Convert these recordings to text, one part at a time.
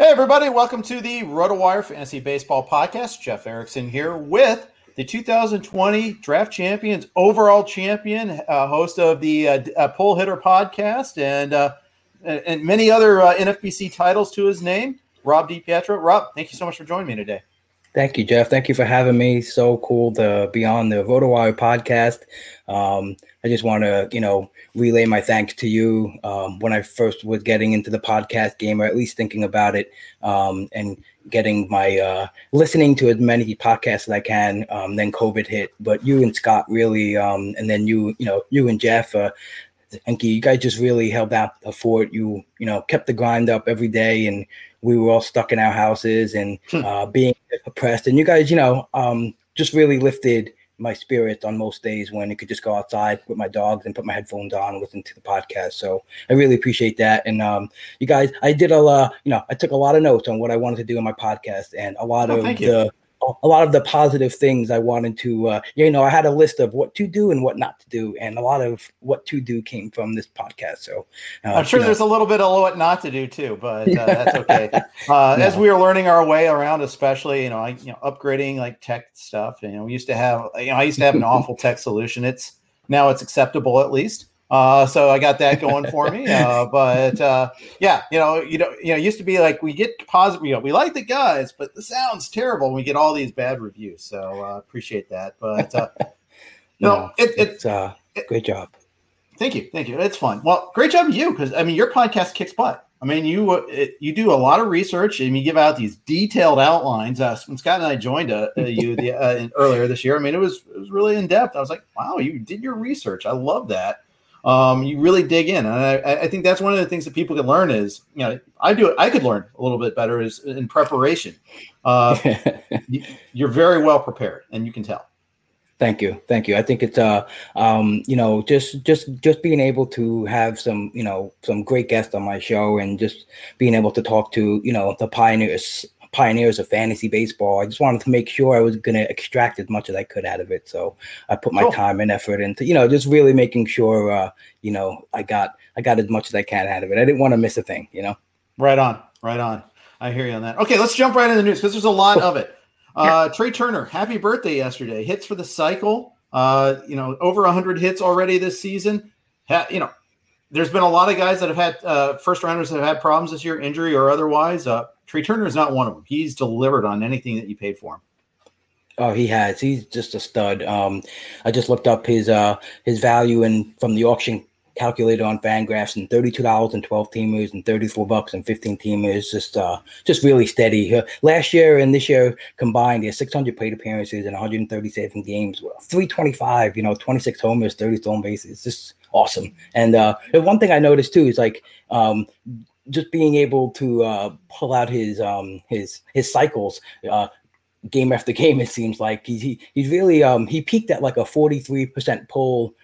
Hey, everybody, welcome to the RotoWire Fantasy Baseball Podcast. Jeff Erickson here with the 2020 Draft Champions, overall champion, uh, host of the uh, uh, Pull Hitter Podcast, and uh, and many other uh, NFBC titles to his name, Rob DiPietro. Rob, thank you so much for joining me today. Thank you, Jeff. Thank you for having me. So cool to be on the RotoWire podcast. Um, I just want to, you know, relay my thanks to you um, when I first was getting into the podcast game, or at least thinking about it, um, and getting my uh, listening to as many podcasts as I can. Um, then COVID hit, but you and Scott really, um, and then you, you know, you and Jeff. Uh, Enki, you guys just really held out the fort. You, you know, kept the grind up every day, and we were all stuck in our houses and Hmm. uh, being oppressed. And you guys, you know, um, just really lifted my spirits on most days when I could just go outside with my dogs and put my headphones on and listen to the podcast. So I really appreciate that. And um, you guys, I did a lot, you know, I took a lot of notes on what I wanted to do in my podcast and a lot Oh, of thank you. A lot of the positive things I wanted to, uh, you know, I had a list of what to do and what not to do, and a lot of what to do came from this podcast. So uh, I'm sure you know, there's a little bit of what not to do too, but uh, that's okay. Uh, As we are learning our way around, especially you know, I, you know, upgrading like tech stuff. You know, we used to have, you know, I used to have an awful tech solution. It's now it's acceptable at least. Uh, so I got that going for me. Uh, but uh, yeah, you know, you know, you know, it used to be like we get positive, you know, we like the guys, but the sound's terrible. and We get all these bad reviews. So uh, appreciate that. But uh, no, no, it, it, it's uh, it- great job. Thank you, thank you. It's fun. Well, great job you because I mean your podcast kicks butt. I mean you uh, it, you do a lot of research and you give out these detailed outlines. Uh, when Scott and I joined uh, uh, you the, uh, in, earlier this year, I mean it was it was really in depth. I was like, wow, you did your research. I love that. Um, you really dig in, and I, I think that's one of the things that people can learn is you know I do it. I could learn a little bit better is in preparation. Uh, you, you're very well prepared, and you can tell. Thank you, thank you. I think it's uh, um, you know, just just just being able to have some, you know, some great guests on my show, and just being able to talk to, you know, the pioneers pioneers of fantasy baseball. I just wanted to make sure I was going to extract as much as I could out of it. So I put my Cool. time and effort into, you know, just really making sure, uh, you know, I got I got as much as I can out of it. I didn't want to miss a thing, you know. Right on, right on. I hear you on that. Okay, let's jump right into the news because there's a lot of it. Uh, Trea Turner, happy birthday yesterday. Hits for the cycle. Uh, you know, over 100 hits already this season. Ha- you know, there's been a lot of guys that have had uh, first rounders that have had problems this year, injury or otherwise. Uh, Trea Turner is not one of them. He's delivered on anything that you paid for him. Oh, he has. He's just a stud. Um, I just looked up his uh his value and from the auction calculator on Fangraphs and thirty two dollars and twelve teamers and thirty four bucks and fifteen teamers. Just uh just really steady. Uh, last year and this year combined, he has six hundred plate appearances and one hundred and thirty seven games. Three twenty five. You know, twenty six homers, thirty stolen bases. Just awesome. And uh, one thing I noticed too is like um just being able to uh, pull out his um his his cycles uh game after game it seems like he's he, he's really um he peaked at like a 43% pull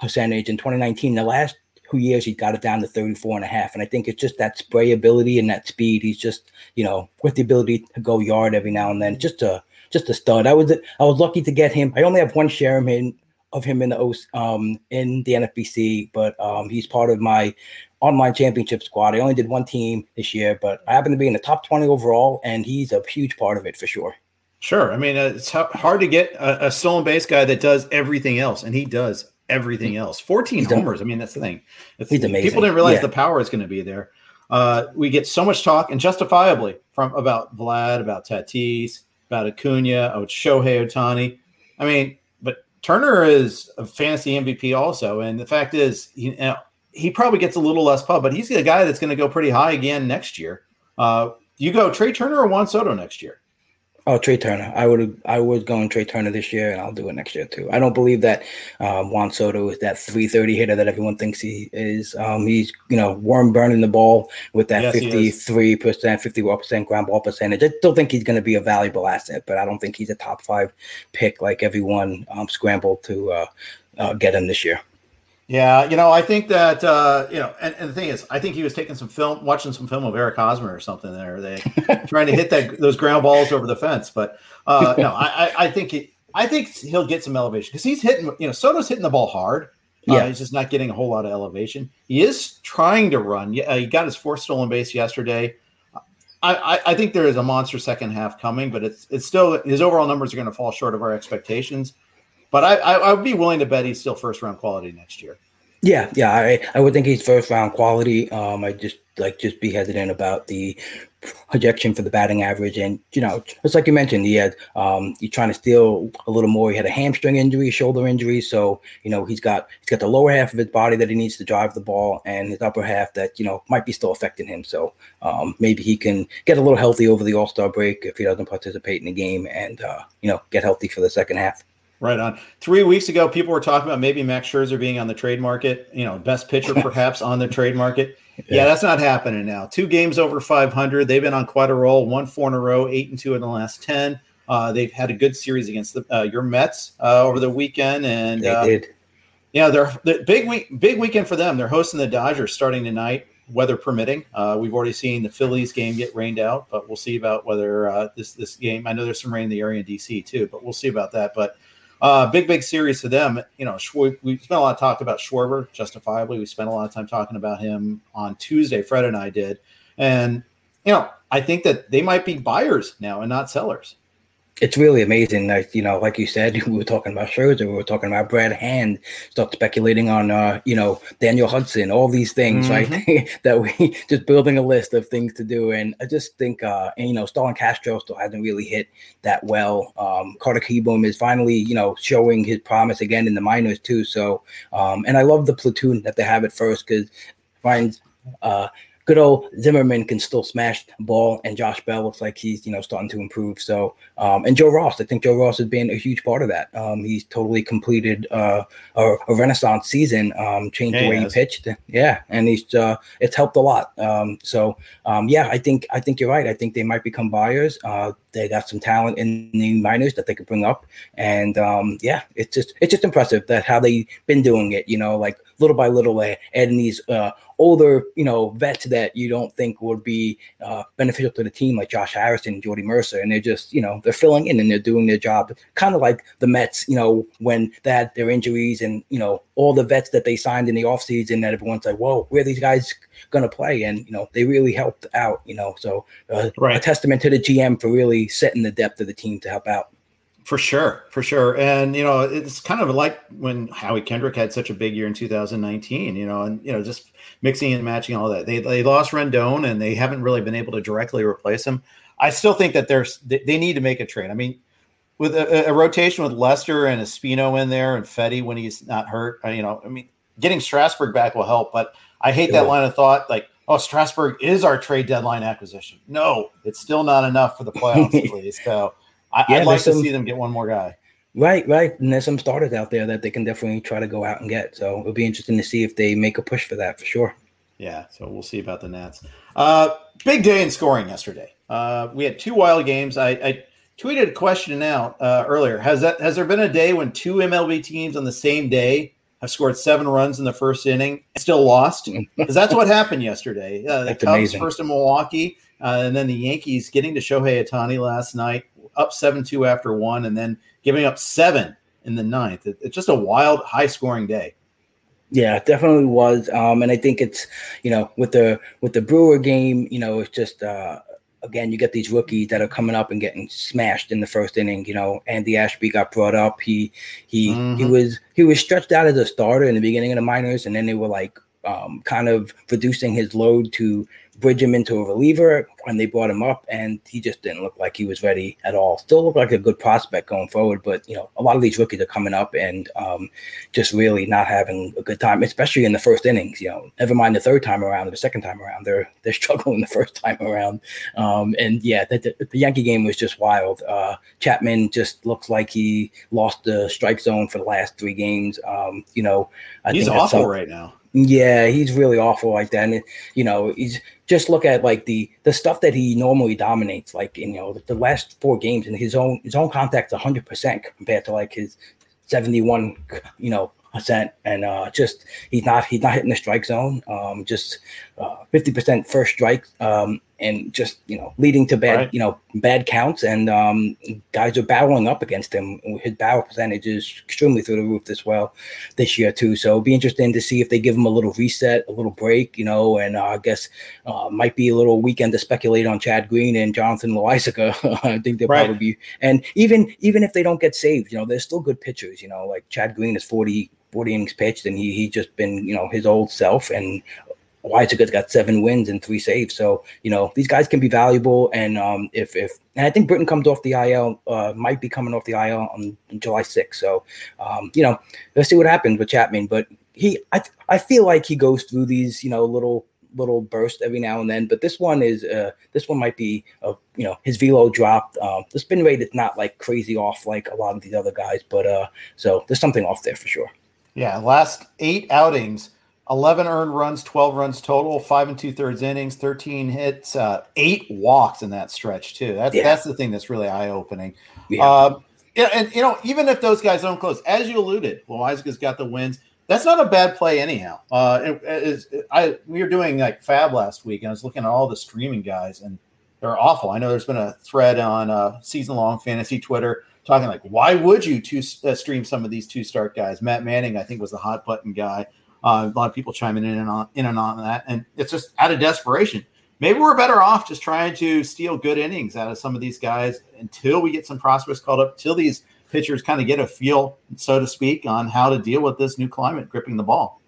percentage in 2019 the last two years he got it down to 34 and a half and i think it's just that spray ability and that speed he's just you know with the ability to go yard every now and then just a just a stud. I was I was lucky to get him. I only have one share of him of him in the um in the NFBC, but um he's part of my online championship squad. I only did one team this year, but I happen to be in the top 20 overall, and he's a huge part of it for sure. Sure. I mean, uh, it's hard to get a, a, stolen base guy that does everything else, and he does everything else. 14 he's homers. I mean, that's the thing. It's, he's amazing. People didn't realize yeah. the power is going to be there. Uh, we get so much talk, and justifiably, from about Vlad, about Tatis, about Acuna, oh, Shohei Ohtani. I mean, but Turner is a fantasy MVP also, and the fact is, you know, he probably gets a little less pub, but he's a guy that's going to go pretty high again next year. Uh, you go Trea Turner or Juan Soto next year? Oh, Trea Turner. I would I was going Trea Turner this year, and I'll do it next year too. I don't believe that um, Juan Soto is that 330 hitter that everyone thinks he is. Um, he's you know worm burning the ball with that 53 percent, 51 percent ground ball percentage. I still think he's going to be a valuable asset, but I don't think he's a top five pick like everyone um, scrambled to uh, uh, get him this year. Yeah, you know, I think that uh, you know, and, and, the thing is, I think he was taking some film, watching some film of Eric Hosmer or something there. They trying to hit that those ground balls over the fence, but uh, no, I, I think he, I think he'll get some elevation because he's hitting. You know, Soto's hitting the ball hard. Uh, yeah, he's just not getting a whole lot of elevation. He is trying to run. Yeah, he got his fourth stolen base yesterday. I, I, I think there is a monster second half coming, but it's it's still his overall numbers are going to fall short of our expectations. But I, I, I would be willing to bet he's still first round quality next year. Yeah, yeah, I, I would think he's first round quality. Um, I just like just be hesitant about the projection for the batting average, and you know, just like you mentioned, he had um, you're trying to steal a little more. He had a hamstring injury, shoulder injury, so you know he's got he's got the lower half of his body that he needs to drive the ball, and his upper half that you know might be still affecting him. So um, maybe he can get a little healthy over the All Star break if he doesn't participate in the game, and uh, you know get healthy for the second half. Right on. Three weeks ago, people were talking about maybe Max Scherzer being on the trade market. You know, best pitcher perhaps on the trade market. Yeah. yeah. that's not happening now. Two games over 500. They've been on quite a roll. One four in a row, eight and two in the last ten. Uh, they've had a good series against the, uh, your Mets uh, over the weekend, and they uh, did. Yeah, they're the big week, big weekend for them. They're hosting the Dodgers starting tonight, weather permitting. Uh, we've already seen the Phillies game get rained out, but we'll see about whether uh, this this game. I know there's some rain in the area in DC too, but we'll see about that. But uh, big, big series to them. You know, we spent a lot of talk about Schwarber, justifiably. We spent a lot of time talking about him on Tuesday. Fred and I did, and you know, I think that they might be buyers now and not sellers it's really amazing. Like you know, like you said, we were talking about Scherzer, we were talking about Brad Hand, start speculating on uh, you know Daniel Hudson, all these things, mm-hmm. right? that we just building a list of things to do, and I just think uh, and, you know, Starlin Castro still hasn't really hit that well. Um, Carter Kieboom is finally you know showing his promise again in the minors too. So, um, and I love the platoon that they have at first because Ryan's uh good old Zimmerman can still smash the ball, and Josh Bell looks like he's you know starting to improve. So, um, and Joe Ross, I think Joe Ross has been a huge part of that. Um, he's totally completed uh, a, a, renaissance season, um, changed yeah, the way he, he pitched. Yeah, and he's uh, it's helped a lot. Um, so, um, yeah, I think I think you're right. I think they might become buyers. Uh, they got some talent in the minors that they could bring up, and um, yeah, it's just it's just impressive that how they've been doing it. You know, like little by little, adding these uh, older, you know, vets that you don't think would be uh, beneficial to the team, like Josh Harrison, Jordy Mercer, and they're just, you know, they're filling in and they're doing their job, kind of like the Mets, you know, when they had their injuries and you know all the vets that they signed in the offseason that everyone's like, whoa, where these guys going to play? And you know, they really helped out, you know, so uh, right. a testament to the GM for really setting the depth of the team to help out. For sure, for sure, and you know it's kind of like when Howie Kendrick had such a big year in 2019. You know, and you know just mixing and matching all that. They they lost Rendon, and they haven't really been able to directly replace him. I still think that there's they need to make a trade. I mean, with a, a rotation with Lester and Espino in there, and Fedde when he's not hurt. Uh, you know, I mean, getting Strasburg back will help, but I hate that line of thought. Like, oh, Strasburg is our trade deadline acquisition. No, it's still not enough for the playoffs at least. So I, would like to some, see them get one more guy. Right, right. And there's some starters out there that they can definitely try to go out and get. So it'll be interesting to see if they make a push for that for sure. Yeah, so we'll see about the Nats. Uh, big day in scoring yesterday. Uh, we had two wild games. I, I tweeted a question out uh, earlier. Has that has there been a day when two MLB teams on the same day have scored seven runs in the first inning still lost? Because that's what happened yesterday. Uh, the Cubs amazing. first in Milwaukee, uh, and then the Yankees getting to Shohei Ohtani last night up seven two after one, and then giving up seven in the ninth. It, it's just a wild, high scoring day. Yeah, definitely was. Um, and I think it's you know with the with the Brewer game, you know, it's just uh, again you get these rookies that are coming up and getting smashed in the first inning. You know, Andy Ashby got brought up. He he mm-hmm. he was he was stretched out as a starter in the beginning of the minors, and then they were like um, kind of reducing his load to bridge him into a reliever when they brought him up, and he just didn't look like he was ready at all. Still looked like a good prospect going forward, but you know, a lot of these rookies are coming up and um, just really not having a good time, especially in the first innings. You know, never mind the third time around or the second time around, they're they're struggling the first time around. Um, and yeah, the, the, the, Yankee game was just wild. Uh, Chapman just looks like he lost the strike zone for the last three games. Um, you know, I he's awful right now. Yeah, he's really awful like that. And you know, he's just look at like the the stuff that he normally dominates. Like you know, the, the last four games in his own his own contact, hundred percent compared to like his seventy one, you know, percent. And uh, just he's not he's not hitting the strike zone. Um, just uh, fifty percent first strike. Um, and just you know leading to bad right. you know bad counts and um, guys are battling up against him. His barrel percentage is extremely through the roof as well this year too. So it'll be interesting to see if they give him a little reset, a little break, you know. And uh, I guess uh, might be a little weekend to speculate on Chad Green and Jonathan Loáisiga. I think they'll right. probably be. And even even if they don't get saved, you know, they're still good pitchers. You know, like Chad Green is forty 40 innings pitched, and he he just been you know his old self, and Loáisiga's got seven wins and three saves. So, you know, these guys can be valuable. And um, if, if, and I think Britton comes off the IL, uh, might be coming off the IL on, on July 6th. So, um, you know, let's see what happens with Chapman. But he, I, I feel like he goes through these, you know, little, little bursts every now and then. But this one is, uh, this one might be, a, you know, his velo dropped. Um, the spin rate is not like crazy off like a lot of these other guys. But uh, so there's something off there for sure. Yeah. Last eight outings 11 earned runs, 12 runs total, five and two thirds innings, 13 hits, uh, eight walks in that stretch, too. That's, yeah. that's the thing that's really eye opening. Yeah. Um, yeah, and you know, even if those guys don't close, as you alluded, Loáisiga's got the wins. That's not a bad play, anyhow. Uh, it, it, it, I we were doing like Fab last week, and I was looking at all the streaming guys, and they're awful. I know there's been a thread on uh, season long fantasy Twitter talking like, why would you two, uh, stream some of these two start guys? Matt Manning, I think, was the hot button guy. Uh, a lot of people chiming in and on in and on that, and it's just out of desperation. Maybe we're better off just trying to steal good innings out of some of these guys until we get some prospects called up, till these pitchers kind of get a feel, so to speak, on how to deal with this new climate gripping the ball.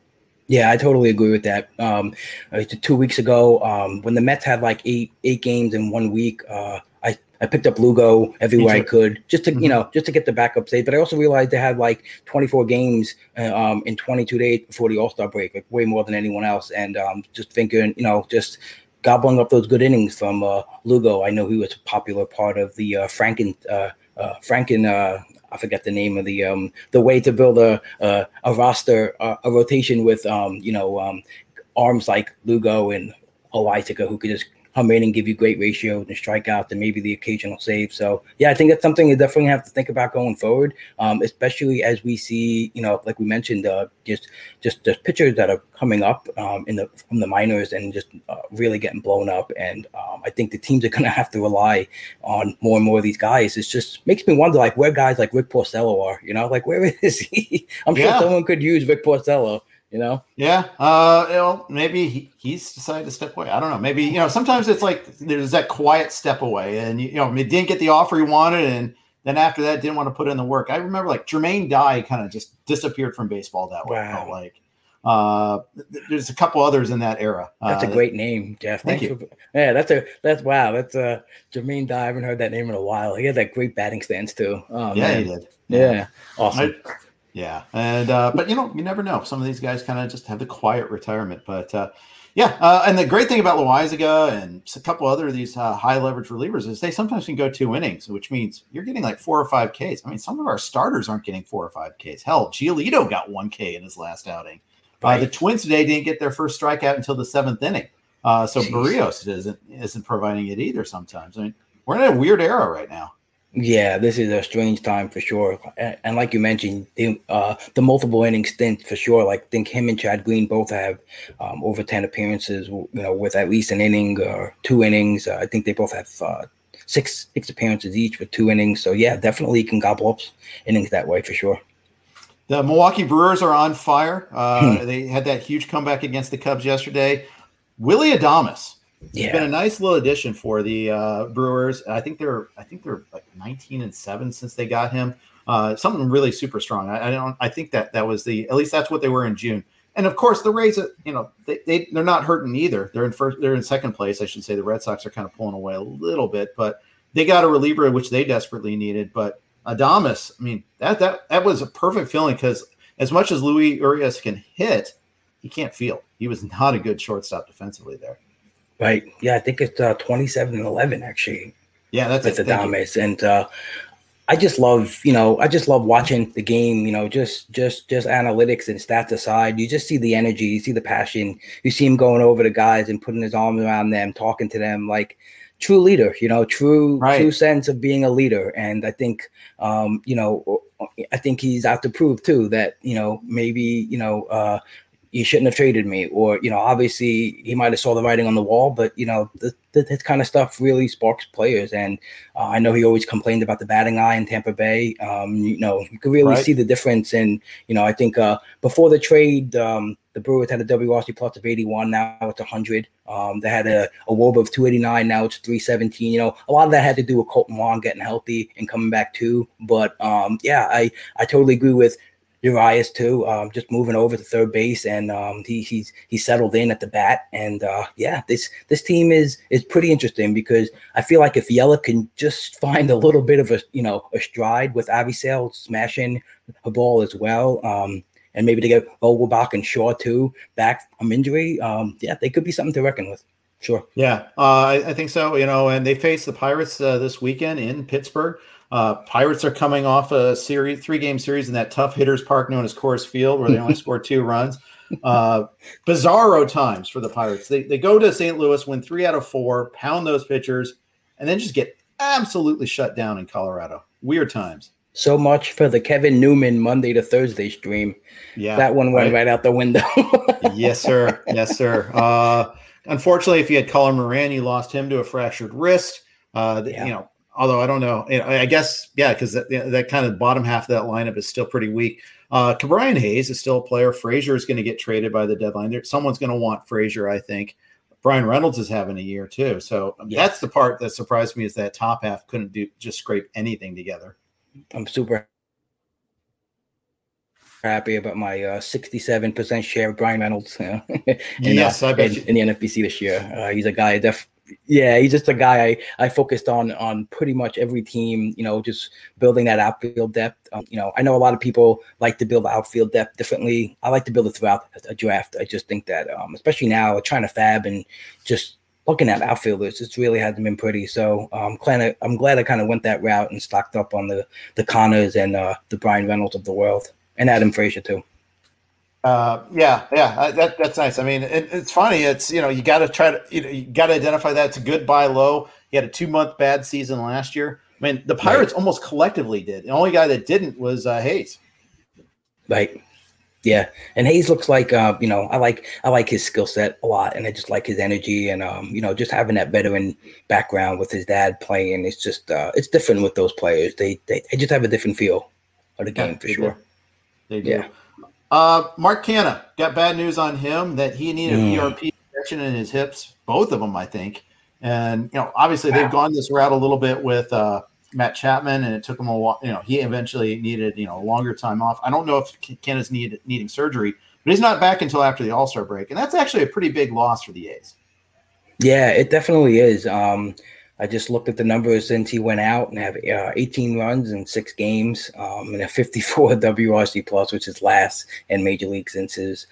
Yeah, I totally agree with that. Um, uh, two weeks ago, um, when the Mets had like eight eight games in one week, uh, I I picked up Lugo everywhere I could just to mm-hmm. you know just to get the backup save. But I also realized they had like 24 games uh, um, in 22 days before the All Star break, like way more than anyone else. And um, just thinking, you know, just gobbling up those good innings from uh, Lugo. I know he was a popular part of the uh, Franken uh, uh, Franken. Uh, I forget the name of the um, the way to build a a, a roster a, a rotation with um, you know um, arms like Lugo and Loáisiga who could just come in and give you great ratios and strikeouts and maybe the occasional save. So yeah, I think that's something you definitely have to think about going forward, um, especially as we see, you know, like we mentioned, uh, just just just pitchers that are coming up um, in the from the minors and just uh, really getting blown up. And um, I think the teams are going to have to rely on more and more of these guys. It just makes me wonder, like where guys like Rick Porcello are. You know, like where is he? I'm yeah. sure someone could use Rick Porcello you know? Yeah. Uh, you know, maybe he, he's decided to step away. I don't know. Maybe, you know, sometimes it's like there's that quiet step away and, you know, he didn't get the offer he wanted. And then after that, didn't want to put in the work. I remember like Jermaine Dye kind of just disappeared from baseball that way. Wow. I felt like. Uh, there's a couple others in that era. That's uh, a great name, Jeff. Thank you. For, yeah, that's a that's wow. That's uh Jermaine Dye. I haven't heard that name in a while. He had that great batting stance too. Oh, yeah, man. he did. Yeah, yeah. awesome. I, yeah, and uh, but you know, you never know. Some of these guys kind of just have the quiet retirement. But uh, yeah, uh, and the great thing about Loáisiga and a couple other of these uh, high leverage relievers is they sometimes can go two innings, which means you're getting like four or five Ks. I mean, some of our starters aren't getting four or five Ks. Hell, Giolito got one K in his last outing. Uh, right. the Twins today didn't get their first strikeout until the seventh inning. Uh, so Jeez. Berrios isn't isn't providing it either. Sometimes I mean, we're in a weird era right now. Yeah, this is a strange time for sure. And, and like you mentioned, the, uh, the multiple inning stint for sure. Like, I think him and Chad Green both have um, over 10 appearances, you know, with at least an inning or two innings. Uh, I think they both have uh, six six appearances each with two innings. So yeah, definitely can gobble up innings that way for sure. The Milwaukee Brewers are on fire. Uh, hmm. They had that huge comeback against the Cubs yesterday. Willy Adames yeah. It's been a nice little addition for the uh, Brewers. I think they're I think they're like 19 and seven since they got him. Uh, something really super strong. I, I, don't. I think that that was the at least that's what they were in June. And of course, the Rays, you know, they, they they're not hurting either. They're in first. They're in second place, I should say. The Red Sox are kind of pulling away a little bit, but they got a reliever which they desperately needed. But Adames, I mean, that that that was a perfect feeling because as much as Luis Urias can hit, he can't field. He was not a good shortstop defensively there. Right. Yeah, I think it's uh, 27 and 11 actually. Yeah, that's with Adames, and uh, I just love, you know, I just love watching the game. You know, just just just analytics and stats aside, you just see the energy, you see the passion, you see him going over the guys and putting his arms around them, talking to them like true leader. You know, true right. true sense of being a leader. And I think, um, you know, I think he's out to prove too that you know maybe you know uh, you shouldn't have traded me or you know obviously he might have saw the writing on the wall but you know th- th- that kind of stuff really sparks players and uh, i know he always complained about the batting eye in tampa bay um, you know you can really right. see the difference and you know i think uh, before the trade um, the Brewers had a WRC plus of 81. Now it's 100. Um, they had a, a WOBA of 289. Now it's 317. You know, a lot of that had to do with Kolten Wong getting healthy and coming back too. But um, yeah, I, I totally agree with Urias too, um, just moving over to third base, and um, he, he's he's settled in at the bat. And uh, yeah, this this team is is pretty interesting because I feel like if Yelich can just find a little bit of a you know a stride with Avisail smashing a ball as well, um, and maybe to get Vogelbach and Shaw too back from injury, um, yeah, they could be something to reckon with. Sure. Yeah, uh, I, I, think so. You know, and they face the Pirates uh, this weekend in Pittsburgh. Uh, Pirates are coming off a series, three game series in that tough hitters park known as Coors Field, where they only scored two runs. Uh, bizarro times for the Pirates. They, they go to St. Louis, win three out of four, pound those pitchers, and then just get absolutely shut down in Colorado. Weird times. So much for the Kevin Newman Monday to Thursday stream. Yeah, that one went right, right out the window. yes, sir. Yes, sir. Uh, unfortunately, if you had Colin Moran, you lost him to a fractured wrist. Uh, yeah. You know, although I don't know. I guess yeah, because that, that kind of bottom half of that lineup is still pretty weak. Uh, Brian Hayes is still a player. Frazier is going to get traded by the deadline. There, someone's going to want Frazier, I think. Bryan Reynolds is having a year too, so yes. that's the part that surprised me is that top half couldn't do just scrape anything together. I'm super happy about my uh, 67% share of Bryan Reynolds uh, in, yes, uh, in, in, the NFBC this year. Uh, he's a guy def- yeah, he's just a guy I, I focused on on pretty much every team. You know, just building that outfield depth. Um, you know, I know a lot of people like to build outfield depth differently. I like to build it throughout a draft. I just think that, um, especially now, trying to fab and just looking at outfielders, it's really hasn't been pretty. So um, kinda, I'm glad I kind of went that route and stocked up on the the Connors and uh, the Bryan Reynolds of the world, and Adam Frazier too. Uh, yeah, yeah, that, that's nice. I mean, it, it's funny. It's you know you got to try to you know you got to identify that it's a good buy low. He had a two month bad season last year. I mean, the Pirates right. almost collectively did. The only guy that didn't was uh, Hayes. Right. Yeah, and Hayes looks like uh, you know I like I like his skill set a lot, and I just like his energy, and um, you know just having that veteran background with his dad playing. It's just uh, it's different with those players. They, they they just have a different feel of the game yeah, for sure. Do. They do. Yeah. Uh, Mark Canha got bad news on him that he needed mm. PRP injection in his hips, both of them, I think. And you know, obviously wow. they've gone this route a little bit with uh, Matt Chapman, and it took him a while. You know, he eventually needed you know a longer time off. I don't know if Canha's need, needing surgery, but he's not back until after the All Star break, and that's actually a pretty big loss for the A's. Yeah, it definitely is. Um, I just looked at the numbers since he went out and have uh, 18 runs in six games um, and a 54 WRC plus, which is last in Major League since his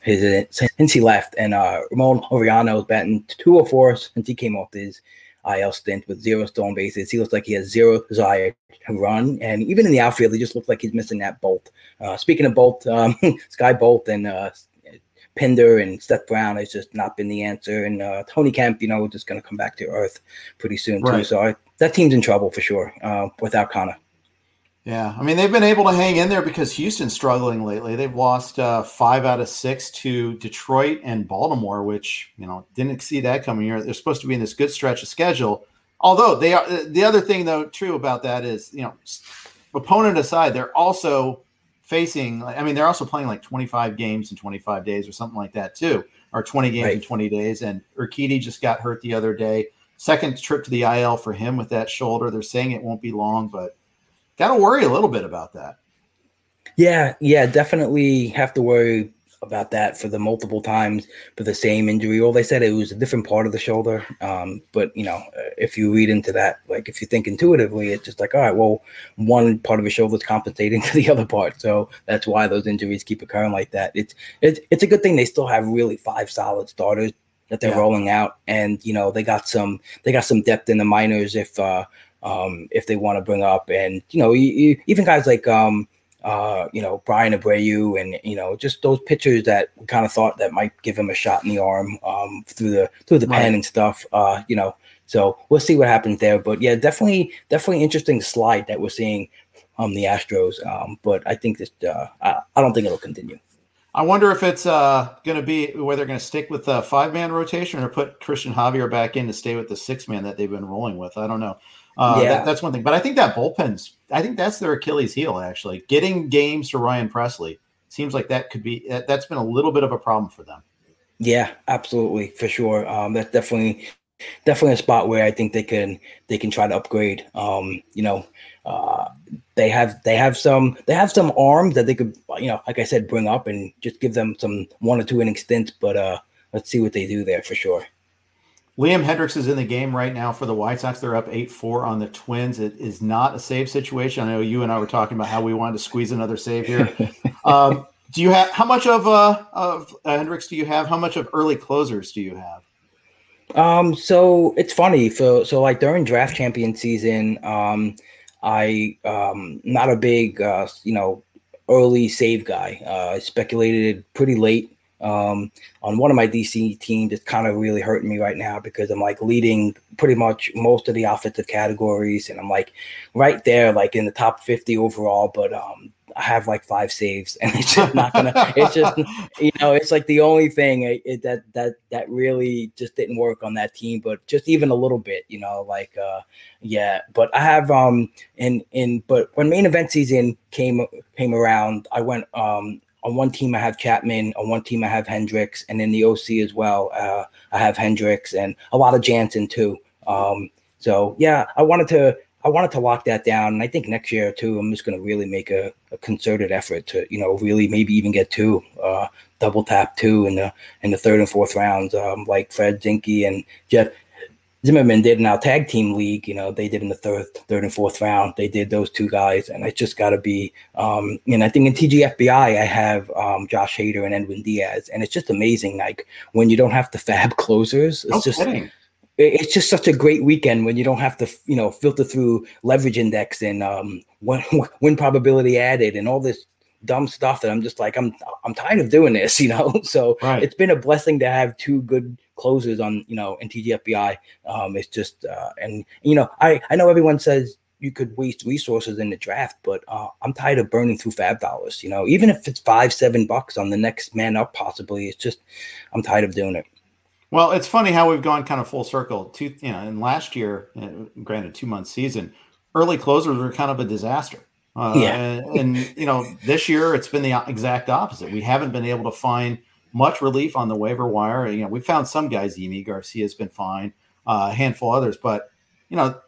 his since he left. And uh, Ramon Laureano is batting 204 since he came off his IL stint with zero stolen bases. He looks like he has zero desire to run, and even in the outfield, he just looks like he's missing that bolt. Uh, speaking of bolt, um, Skye Bolt and uh, Pinder and Seth Brown has just not been the answer. And uh, Tony Kemp, you know, just going to come back to earth pretty soon right. too. So I, that team's in trouble for sure uh, without Canha. Yeah, I mean they've been able to hang in there because Houston's struggling lately. They've lost uh, five out of six to Detroit and Baltimore, which you know didn't see that coming here. They're supposed to be in this good stretch of schedule, Although they are the other thing though true about that is you know opponent aside, they're also facing. I mean, they're also playing like 25 games in 25 days or something like that too, or 20 games right. in 20 days. And Urquidy just got hurt the other day. Second trip to the IL for him with that shoulder. They're saying it won't be long, but got to worry a little bit about that. Yeah, yeah, definitely have to worry about that for the multiple times for the same injury. All they said it was a different part of the shoulder. Um, but you know, uh, if you read into that, like if you think intuitively, it's just like, all right, well, one part of the shoulder is compensating for the other part, so that's why those injuries keep occurring like that. It's it's it's a good thing they still have really five solid starters that they're yeah. rolling out, and you know they got some they got some depth in the minors if uh um if they want to bring up, and you know you, you, even guys like um uh, you know, Bryan Abreu and you know, just those pitchers that we kind of thought that might give him a shot in the arm um, through the through the right. pen and stuff. Uh, you know, so we'll see what happens there. But yeah, definitely, definitely interesting slide that we're seeing on the Astros. Um, but I think this, uh, I, I don't think it'll continue. I wonder if it's uh, going to be whether they're going to stick with the five man rotation or put Cristian Javier back in to stay with the six man that they've been rolling with. I don't know. Uh, yeah. That, that's one thing. But I think that bullpen's, I think that's their Achilles heel, actually. Getting games to Ryan Pressly seems like that could be, that's been a little bit of a problem for them. Yeah, absolutely. For sure. Um, that's definitely, definitely a spot where I think they can, they can try to upgrade. Um, you know, uh, they have, they have some, they have some arms that they could, you know, like I said, bring up and just give them some one or two inning stints. But uh, let's see what they do there for sure. Liam Hendriks is in the game right now for the White Sox. They're up 8 4 on the Twins. It is not a save situation. I know you and I were talking about how we wanted to squeeze another save here. um, do you have how much of uh, of uh, Hendriks do you have? How much of early closers do you have? Um, so it's funny. So so like during draft champion season, um, I um not a big uh you know early save guy. Uh, I speculated pretty late um, on one of my DC teams. It's kind of really hurting me right now because I'm like leading pretty much most of the offensive categories, and I'm like right there, like in the top 50 overall. But um, I have like five saves, and it's just not gonna. it's just you know, it's like the only thing it, it, that that that really just didn't work on that team. But just even a little bit, you know, like uh, yeah. But I have um in in but when main event season came came around, I went um on one team I have Chapman, on one team I have Hendriks, and in the OC as well, uh, I have Hendriks and a lot of Jansen too. Um, so yeah, I wanted to I wanted to lock that down, and I think next year too, I'm just going to really make a, a, concerted effort to you know really maybe even get two, uh, double tap two in the in the third and fourth rounds, um, like Fred Zinkie and Jeff Zimmerman did in our tag team league. You know, they did in the third, third and fourth round. They did those two guys, and it's just got to be. Um, and I think in TGFBI, I have um, Josh Hader and Edwin Diaz, and it's just amazing. Like when you don't have to fab closers, it's no just. Kidding. It's just such a great weekend when you don't have to, you know, filter through leverage index and um, win, win probability added and all this dumb stuff that I'm just like I'm I'm tired of doing this, you know. So right. it's been a blessing to have two good closes on you know in TGFBI. Um, it's just uh, and you know I I know everyone says you could waste resources in the draft, but uh, I'm tired of burning through fab dollars. You know, even if it's five seven bucks on the next man up, possibly it's just I'm tired of doing it. Well, it's funny how we've gone kind of full circle. Two, you know, and last year, uh, granted, two month season, early closers were kind of a disaster. Uh, yeah. and, and, you know, this year it's been the exact opposite. We haven't been able to find much relief on the waiver wire. You know, we found some guys. Yimi Garcia's been fine, uh, a handful others, but you know, a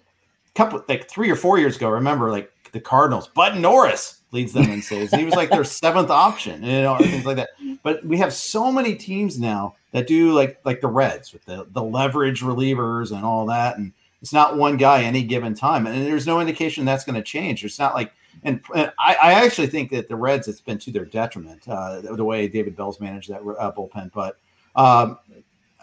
couple like three or four years ago, remember like the Cardinals, Bud Norris leads them in saves. he was like their seventh option, you know, things like that. But we have so many teams now that do like like the Reds with the the leverage relievers and all that, and it's not one guy any given time, and there's no indication that's going to change. It's not like and, and I, I, actually think that the Reds it's been to their detriment uh, the way David Bell's managed that uh, bullpen. But um,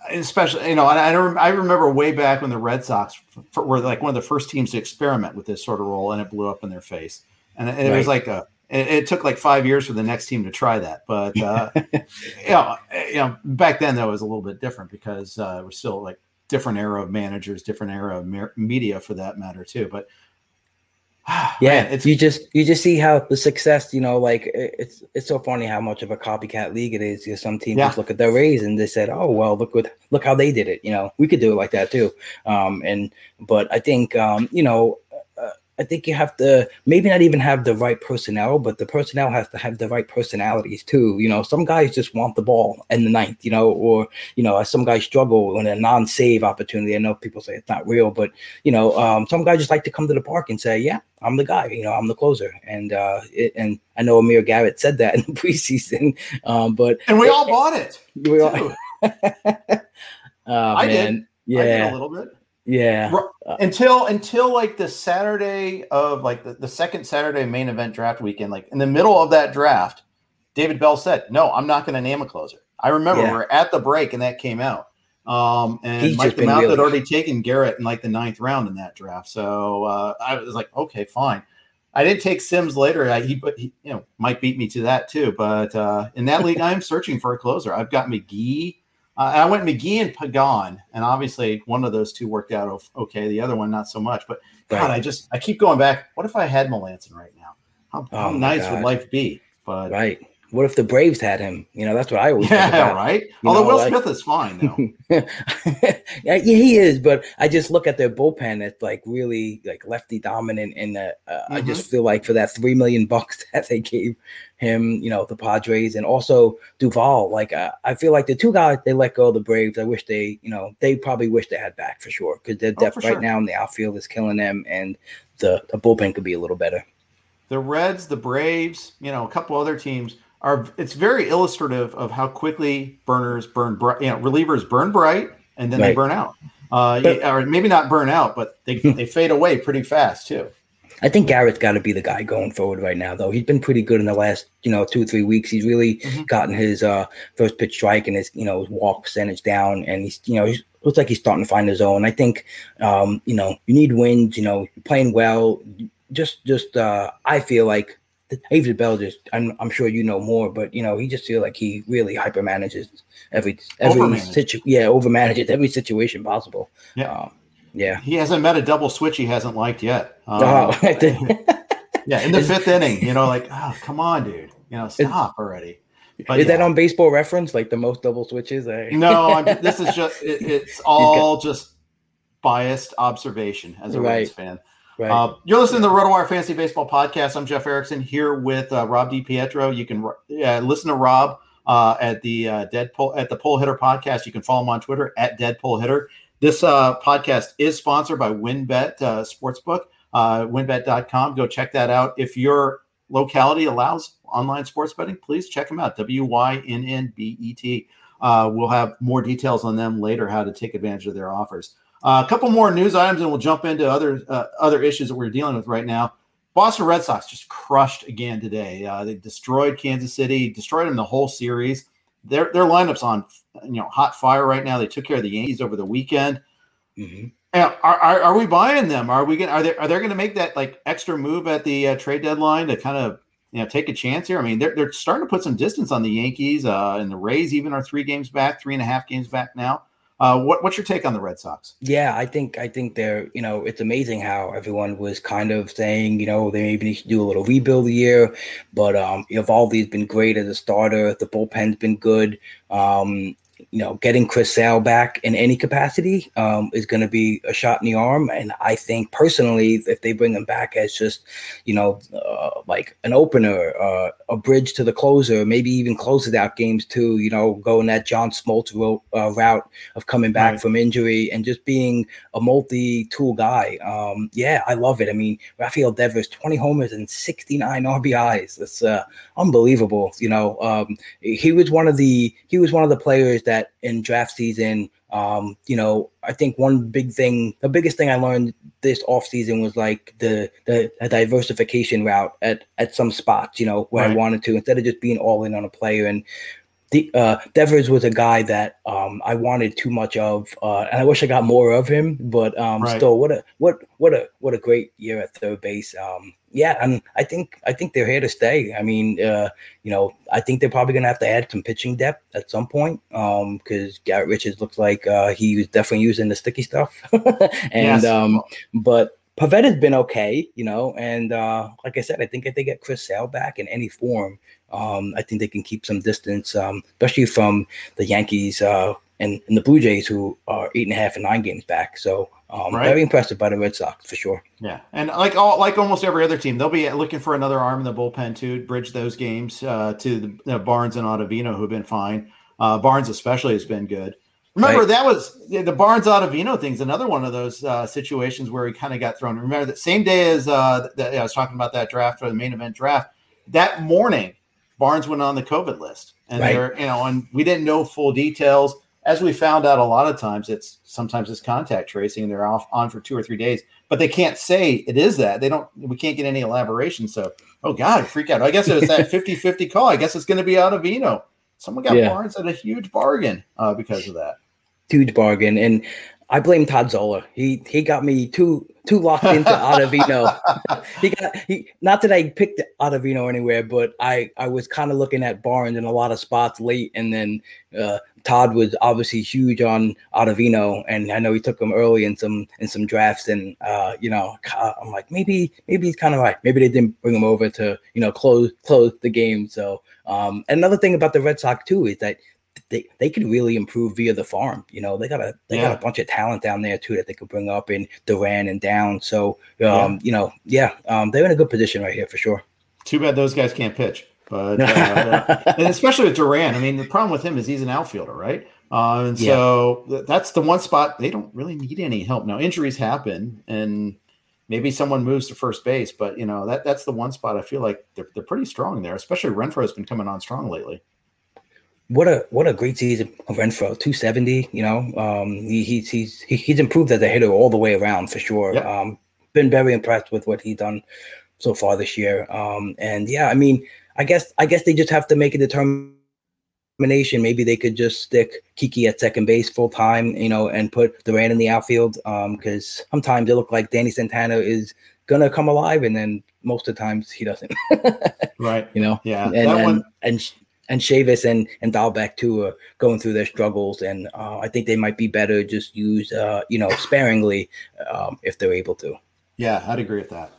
especially you know, I, I remember way back when the Red Sox were like one of the first teams to experiment with this sort of role, and it blew up in their face. And, it right. was like a it, it, took like five years for the next team to try that. But uh, you know, you know, back then that was a little bit different because uh, we're still like different era of managers, different era of media for that matter too. But yeah, Man, it's you just you just see how the success, you know, like it's it's so funny how much of a copycat league it is. Because some teams yeah. just look at their Rays and they said, "Oh well, look what look how they did it." You know, we could do it like that too. Um, and but I think um, you know I think you have to maybe not even have the right personnel, but the personnel has to have the right personalities too. You know, some guys just want the ball in the ninth, you know, or you know, some guys struggle in a non-save opportunity. I know people say it's not real, but you know, um, some guys just like to come to the park and say, "Yeah, I'm the guy," you know, I'm the closer. And uh, it, and I know Amir Garrett said that in the preseason, um, but and we all bought it. We all. oh, I man. did. Yeah, I did a little bit. Yeah. Uh, until until like the Saturday of like the, the second Saturday main event draft weekend, like in the middle of that draft, David Bell said, No, I'm not going to name a closer. I remember yeah. we are at the break and that came out. Um, and He's Mike DeMouth really had already taken Garrett in like the ninth round in that draft. So uh, I was like, okay, fine. I didn't take Sims later. I, he, but he, you know, Mike beat me to that too. But uh, in that league, I'm searching for a closer. I've got McGee, uh, I went McGee and Pagan, and obviously one of those two worked out okay. The other one not so much. But God, right. I just I keep going back. What if I had Melancon right now? How, oh nice God. would life be? But right. What if the Braves had him? You know, that's what I always yeah, right. You Although know, Will like, Smith is fine though. yeah, he is, but I just look at their bullpen. It's like really like lefty dominant, and uh, mm-hmm. I just feel like for that three million bucks that they gave him, you know, the Padres, and also Duvall. Like uh, I feel like the two guys they let go of the Braves. I wish they, you know, they probably wish they had back for sure because their oh, depth oh, right sure. now in the outfield is killing them, and the the bullpen could be a little better. The Reds, the Braves, you know, a couple other teams are it's very illustrative of how quickly burners burn bright, you know, relievers burn bright and then right. they burn out. Uh, but, or maybe not burn out, but they, they fade away pretty fast too. I think Garrett's got to be the guy going forward right now, though. He's been pretty good in the last, you know, two three weeks. He's really mm-hmm. gotten his uh, first pitch strike and his, you know, his walk percentage down, and he's, you know, he looks like he's starting to find his own. I think, um, you know, you need wins. You know, you're playing well. Just, just, uh, I feel like David Bell just I'm, I'm sure you know more, but you know he just feel like he really hyper manages every every situation. Yeah, over manages every situation possible. Yeah, um, yeah. He hasn't met a double switch he hasn't liked yet. Um, oh, yeah, in the fifth inning, you know, like oh come on, dude, you know, stop already. But is yeah. that on Baseball Reference? Like the most double switches? I... no, I'm, this is just it, it's all got... just biased observation as a right. Reds fan. Right. Uh, you're listening to the RotoWire Fantasy Baseball Podcast. I'm Jeff Erickson here with uh, Rob DiPietro. You can uh, listen to Rob uh, at the uh, Deadpool at the Pull Hitter Podcast. You can follow him on Twitter at Deadpool Hitter. This uh, podcast is sponsored by WynnBET Sportsbook, WynnBET.com. Go check that out. If your locality allows online sports betting, please check them out. W Y N N B E T. We'll have more details on them later. How to take advantage of their offers. Uh, a couple more news items, and we'll jump into other uh, other issues that we're dealing with right now. Boston Red Sox just crushed again today. Uh, they destroyed Kansas City, destroyed them the whole series. Their their lineups on you know hot fire right now. They took care of the Yankees over the weekend. Mm-hmm. Are, are, are, we buying them? Are we going? Are they are they going to make that like extra move at the uh, trade deadline to kind of you know take a chance here? I mean, they're they're starting to put some distance on the Yankees uh, and the Rays. Even are three games back, three and a half games back now. Uh, what, what's your take on the Red Sox? Yeah, I think I think they're you know it's amazing how everyone was kind of saying you know they maybe need to do a little rebuild year, but um, Eovaldi's been great as a starter. The bullpen's been good. Um, you know, getting Chris Sale back in any capacity um, is going to be a shot in the arm. And I think personally, if they bring him back as just, you know, uh, like an opener, uh, a bridge to the closer, maybe even closes out games too, you know, going that John Smoltz ro- uh, route of coming back right. from injury and just being a multi tool guy. Um, yeah, I love it. I mean, Rafael Devers, 20 homers and 69 RBIs. That's uh, unbelievable. You know, um, he was one of the, he was one of the players that in draft season. Um, you know, I think one big thing, the biggest thing I learned this off season was like the the diversification route at at some spots. You know, where right. I wanted to instead of just being all in on a player. And the uh, Devers was a guy that um, I wanted too much of, uh, and I wish I got more of him. But um, right. still, what a what what a what a great year at third base. Um, yeah, and I think I think they're here to stay. I mean, uh, you know, I think they're probably gonna have to add some pitching depth at some point. Um, because Garrett Richards looks like uh, he was definitely using the sticky stuff, and yes. um, but Pivetta's been okay, you know, and uh, like I said, I think if they get Chris Sale back in any form, um, I think they can keep some distance, um, especially from the Yankees uh, and, and the Blue Jays, who are eight and a half and nine games back. So um, right. very impressive by the Red Sox for sure. Yeah, and like all like almost every other team, they'll be looking for another arm in the bullpen to bridge those games uh, to the you know, Barnes and Ottavino, who've been fine. Uh, Barnes especially has been good. Remember right. that was the Barnes Ottavino thing's another one of those uh, situations where he kind of got thrown. Remember that same day as uh, that I was talking about that draft or the main event draft. That morning, Barnes went on the COVID list, and right. there, you know, and we didn't know full details. As we found out, a lot of times it's sometimes it's contact tracing, and they're off on for two or three days, but they can't say it is that. They don't. We can't get any elaboration. So, oh God, freak out! I guess it was that 50-50 call. I guess it's going to be Ottavino. Someone got yeah. Barnes at a huge bargain uh, because of that huge bargain. And I blame Todd Zola. He he got me too too locked into Ottavino. he got he not that I picked Ottavino anywhere, but I I was kind of looking at Barnes in a lot of spots late, and then uh, Todd was obviously huge on Ottavino, and I know he took him early in some in some drafts, and uh, you know I'm like maybe maybe he's kind of right. Maybe they didn't bring him over to you know close close the game. So um, another thing about the Red Sox too is that they they could really improve via the farm. You know, they got a they yeah. got a bunch of talent down there too that they could bring up in Duran and down. So um, yeah. you know, yeah, um, they're in a good position right here for sure. Too bad those guys can't pitch, but uh, and especially with Duran. I mean, the problem with him is he's an outfielder, right? Uh, and so yeah. that's the one spot they don't really need any help now. Injuries happen, and maybe someone moves to first base, but you know that that's the one spot I feel like they're they're pretty strong there. Especially Renfroe has been coming on strong lately what a what a great season of Renfroe, 270. You know, um, he, he's he's he's improved as a hitter all the way around for sure. Yep. Um, been very impressed with what he's done so far this year. Um, and yeah, I mean, I guess I guess they just have to make a determination. Maybe they could just stick Kiki at second base full time, you know, and put Duran in the outfield. Because um, sometimes it look like Danny Santana is gonna come alive, and then most of the times he doesn't. right. You know. Yeah. And and, one- and and Chavis and and Dalbec too are going through their struggles, and uh, I think they might be better just used, uh, you know, sparingly um, if they're able to. Yeah, I'd agree with that.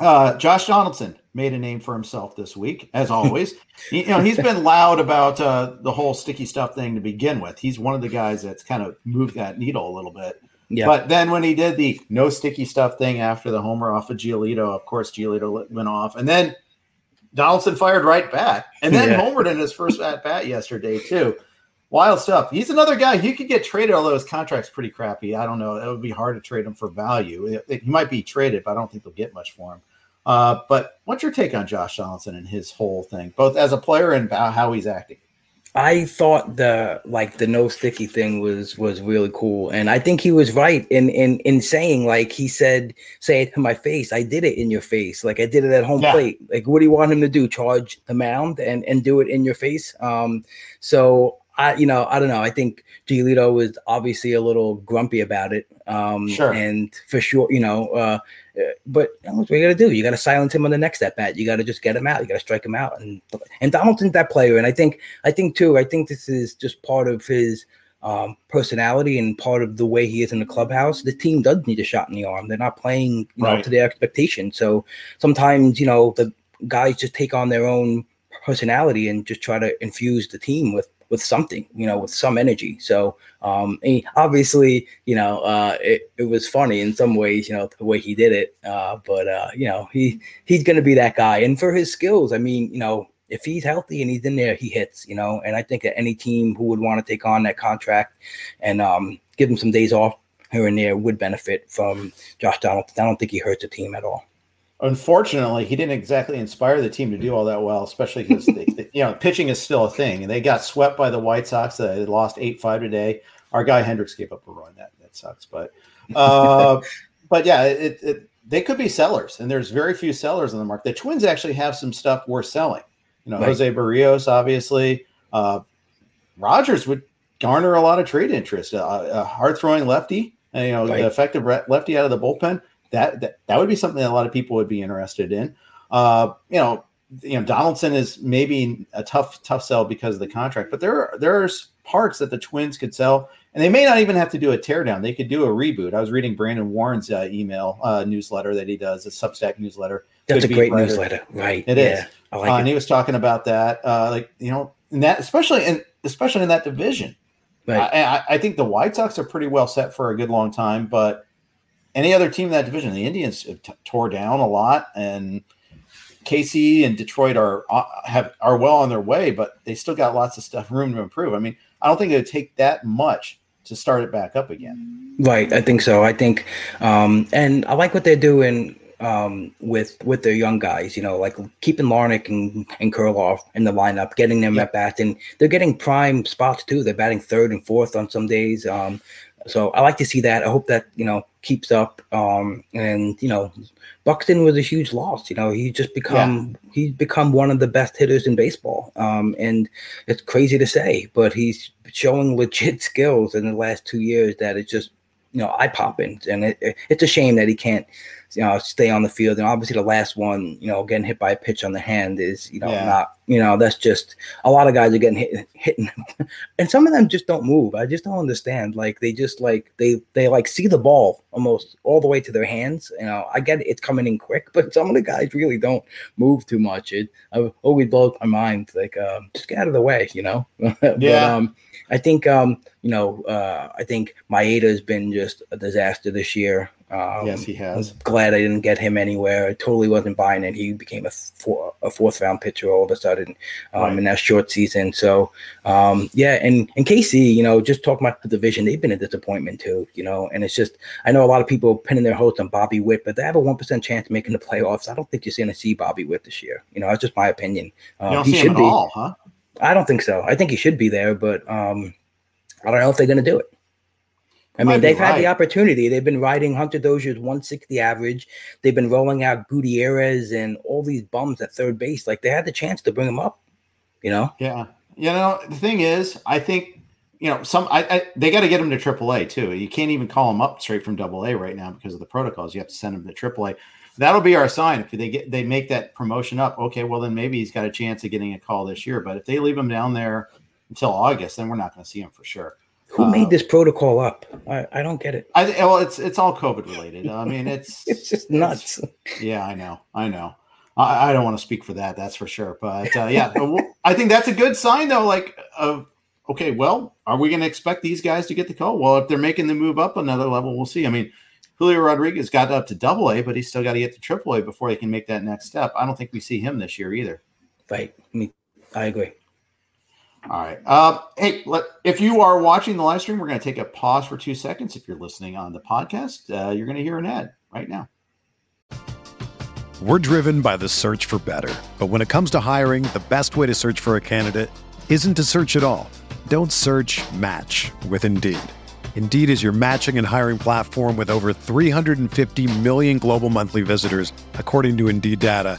Uh, Josh Donaldson made a name for himself this week, as always. you know, he's been loud about uh, the whole sticky stuff thing to begin with. He's one of the guys that's kind of moved that needle a little bit. Yeah. But then when he did the no sticky stuff thing after the homer off of Giolito, of course Giolito went off, and then Donaldson fired right back and then yeah. homered in his first at bat yesterday, too. Wild stuff. He's another guy. He could get traded, although his contract's pretty crappy. I don't know. It would be hard to trade him for value. He might be traded, but I don't think they'll get much for him. Uh, but what's your take on Josh Donaldson and his whole thing, both as a player and how he's acting? I thought the like the no sticky thing was was really cool, and I think he was right in in in saying like he said, say it to my face. I did it in your face, like I did it at home yeah. plate. Like, what do you want him to do? Charge the mound and and do it in your face? Um, so I, you know, I don't know. I think Giolito was obviously a little grumpy about it. Um, sure. And for sure, you know, uh, uh but what you got to do? You got to silence him on the next at bat. You got to just get him out. You got to strike him out. And and Donaldson's that player. And I think, I think too. I think this is just part of his um, personality and part of the way he is in the clubhouse. The team does need a shot in the arm. They're not playing, you know, right. to their expectation. So sometimes, you know, the guys just take on their own personality and just try to infuse the team with with something, you know, with some energy. So um, obviously, you know, uh, it, it was funny in some ways, you know, the way he did it. Uh, but uh, you know, he he's going to be that guy, and for his skills, I mean, you know, if he's healthy and he's in there, he hits, you know. And I think that any team who would want to take on that contract and um, give him some days off here and there would benefit from Josh Donaldson. I don't think he hurts the team at all. Unfortunately, he didn't exactly inspire the team to do all that well, especially because you know pitching is still a thing, and they got swept by the White Sox. They lost eight five today. Our guy Hendriks gave up a run. That that sucks, but uh, but yeah, it, it, they could be sellers, and there's very few sellers on the market. The Twins actually have some stuff worth selling. You know, right. Jose Berrios, obviously. Uh, Rogers would garner a lot of trade interest. Uh, a hard throwing lefty, you know, right. effective lefty out of the bullpen that, that that would be something that a lot of people would be interested in. Uh, you know, you know, Donaldson is maybe a tough tough sell because of the contract, but there are there's parts that the Twins could sell. and they may not even have to do a teardown. They could do a reboot. I was reading Brandon Warren's uh, email uh, newsletter that he does, a Substack newsletter. That's Good a great writer. newsletter, right? It yeah, is. I like uh, it. And he was talking about that, uh, like you know, in that especially in especially in that division. Right. I, I think the White Sox are pretty well set for a good long time, but any other team in that division, the Indians t- tore down a lot, and KC and Detroit are uh, have are well on their way, but they still got lots of stuff room to improve. I mean, I don't think it would take that much to start it back up again. Right, I think so. I think, um, and I like what they're doing um, with with their young guys. You know, like keeping Larnach and and Kirilloff in the lineup, getting them at bat, and they're getting prime spots too. They're batting third and fourth on some days. Um, so I like to see that. I hope that you know keeps up. Um, and you know, Buxton was a huge loss. You know, he just become yeah. he's become one of the best hitters in baseball. Um, and it's crazy to say, but he's showing legit skills in the last two years that it's just you know eye popping. And it, it, it's a shame that he can't you know, stay on the field. And obviously, the last one, you know, getting hit by a pitch on the hand is, you know, yeah. not, you know, that's just a lot of guys are getting hit, hitting, and some of them just don't move. I just don't understand. Like they just like they they like see the ball almost all the way to their hands. You know, I get it, it's coming in quick, but some of the guys really don't move too much. It I always blows my mind. Like, um, just get out of the way, you know. but, yeah. Um, I think, um, you know, uh, I think Maeda has been just a disaster this year. Um, yes, he has. I'm glad I didn't get him anywhere. I totally wasn't buying it. He became a, four, a fourth round pitcher all of a sudden um, right. in that short season. So, um, yeah, and, and KC, you know, just talking about the division, they've been a disappointment too, you know, and it's just, I know a lot of people pinning their hopes on Bobby Witt, but they have a 1% chance of making the playoffs. I don't think you're going to see Bobby Witt this year. You know, that's just my opinion. Uh, he should be. All, huh? I don't think so. I think he should be there, but um, I don't know if they're going to do it. I mean, they've had the opportunity. They've been riding Hunter Dozier's 160 average. They've been rolling out Gutierrez and all these bums at third base. Like they had the chance to bring him up, you know? Yeah. You know, the thing is, I think, you know, some I, I they got to get him to AAA too. You can't even call him up straight from AA right now because of the protocols. You have to send him to AAA. That'll be our sign if they get they make that promotion up. Okay, well then maybe he's got a chance of getting a call this year. But if they leave him down there until August, then we're not going to see him for sure. Who made uh, this protocol up? I, I don't get it. I well, it's it's all COVID related. I mean, it's it's just nuts. It's, yeah, I know, I know. I, I, don't want to speak for that, that's for sure. But uh, yeah, I think that's a good sign, though. Like, of okay, well, are we going to expect these guys to get the call? Well, if they're making the move up another level, we'll see. I mean, Julio Rodriguez got up to Double A, but he's still got to get to Triple A before they can make that next step. I don't think we see him this year either. Right. Me, I agree. All right. Uh, hey, let, if you are watching the live stream, we're going to take a pause for two seconds. If you're listening on the podcast, uh, you're going to hear an ad right now. We're driven by the search for better. But when it comes to hiring, the best way to search for a candidate isn't to search at all. Don't search match with Indeed. Indeed is your matching and hiring platform with over 350 million global monthly visitors, according to Indeed data,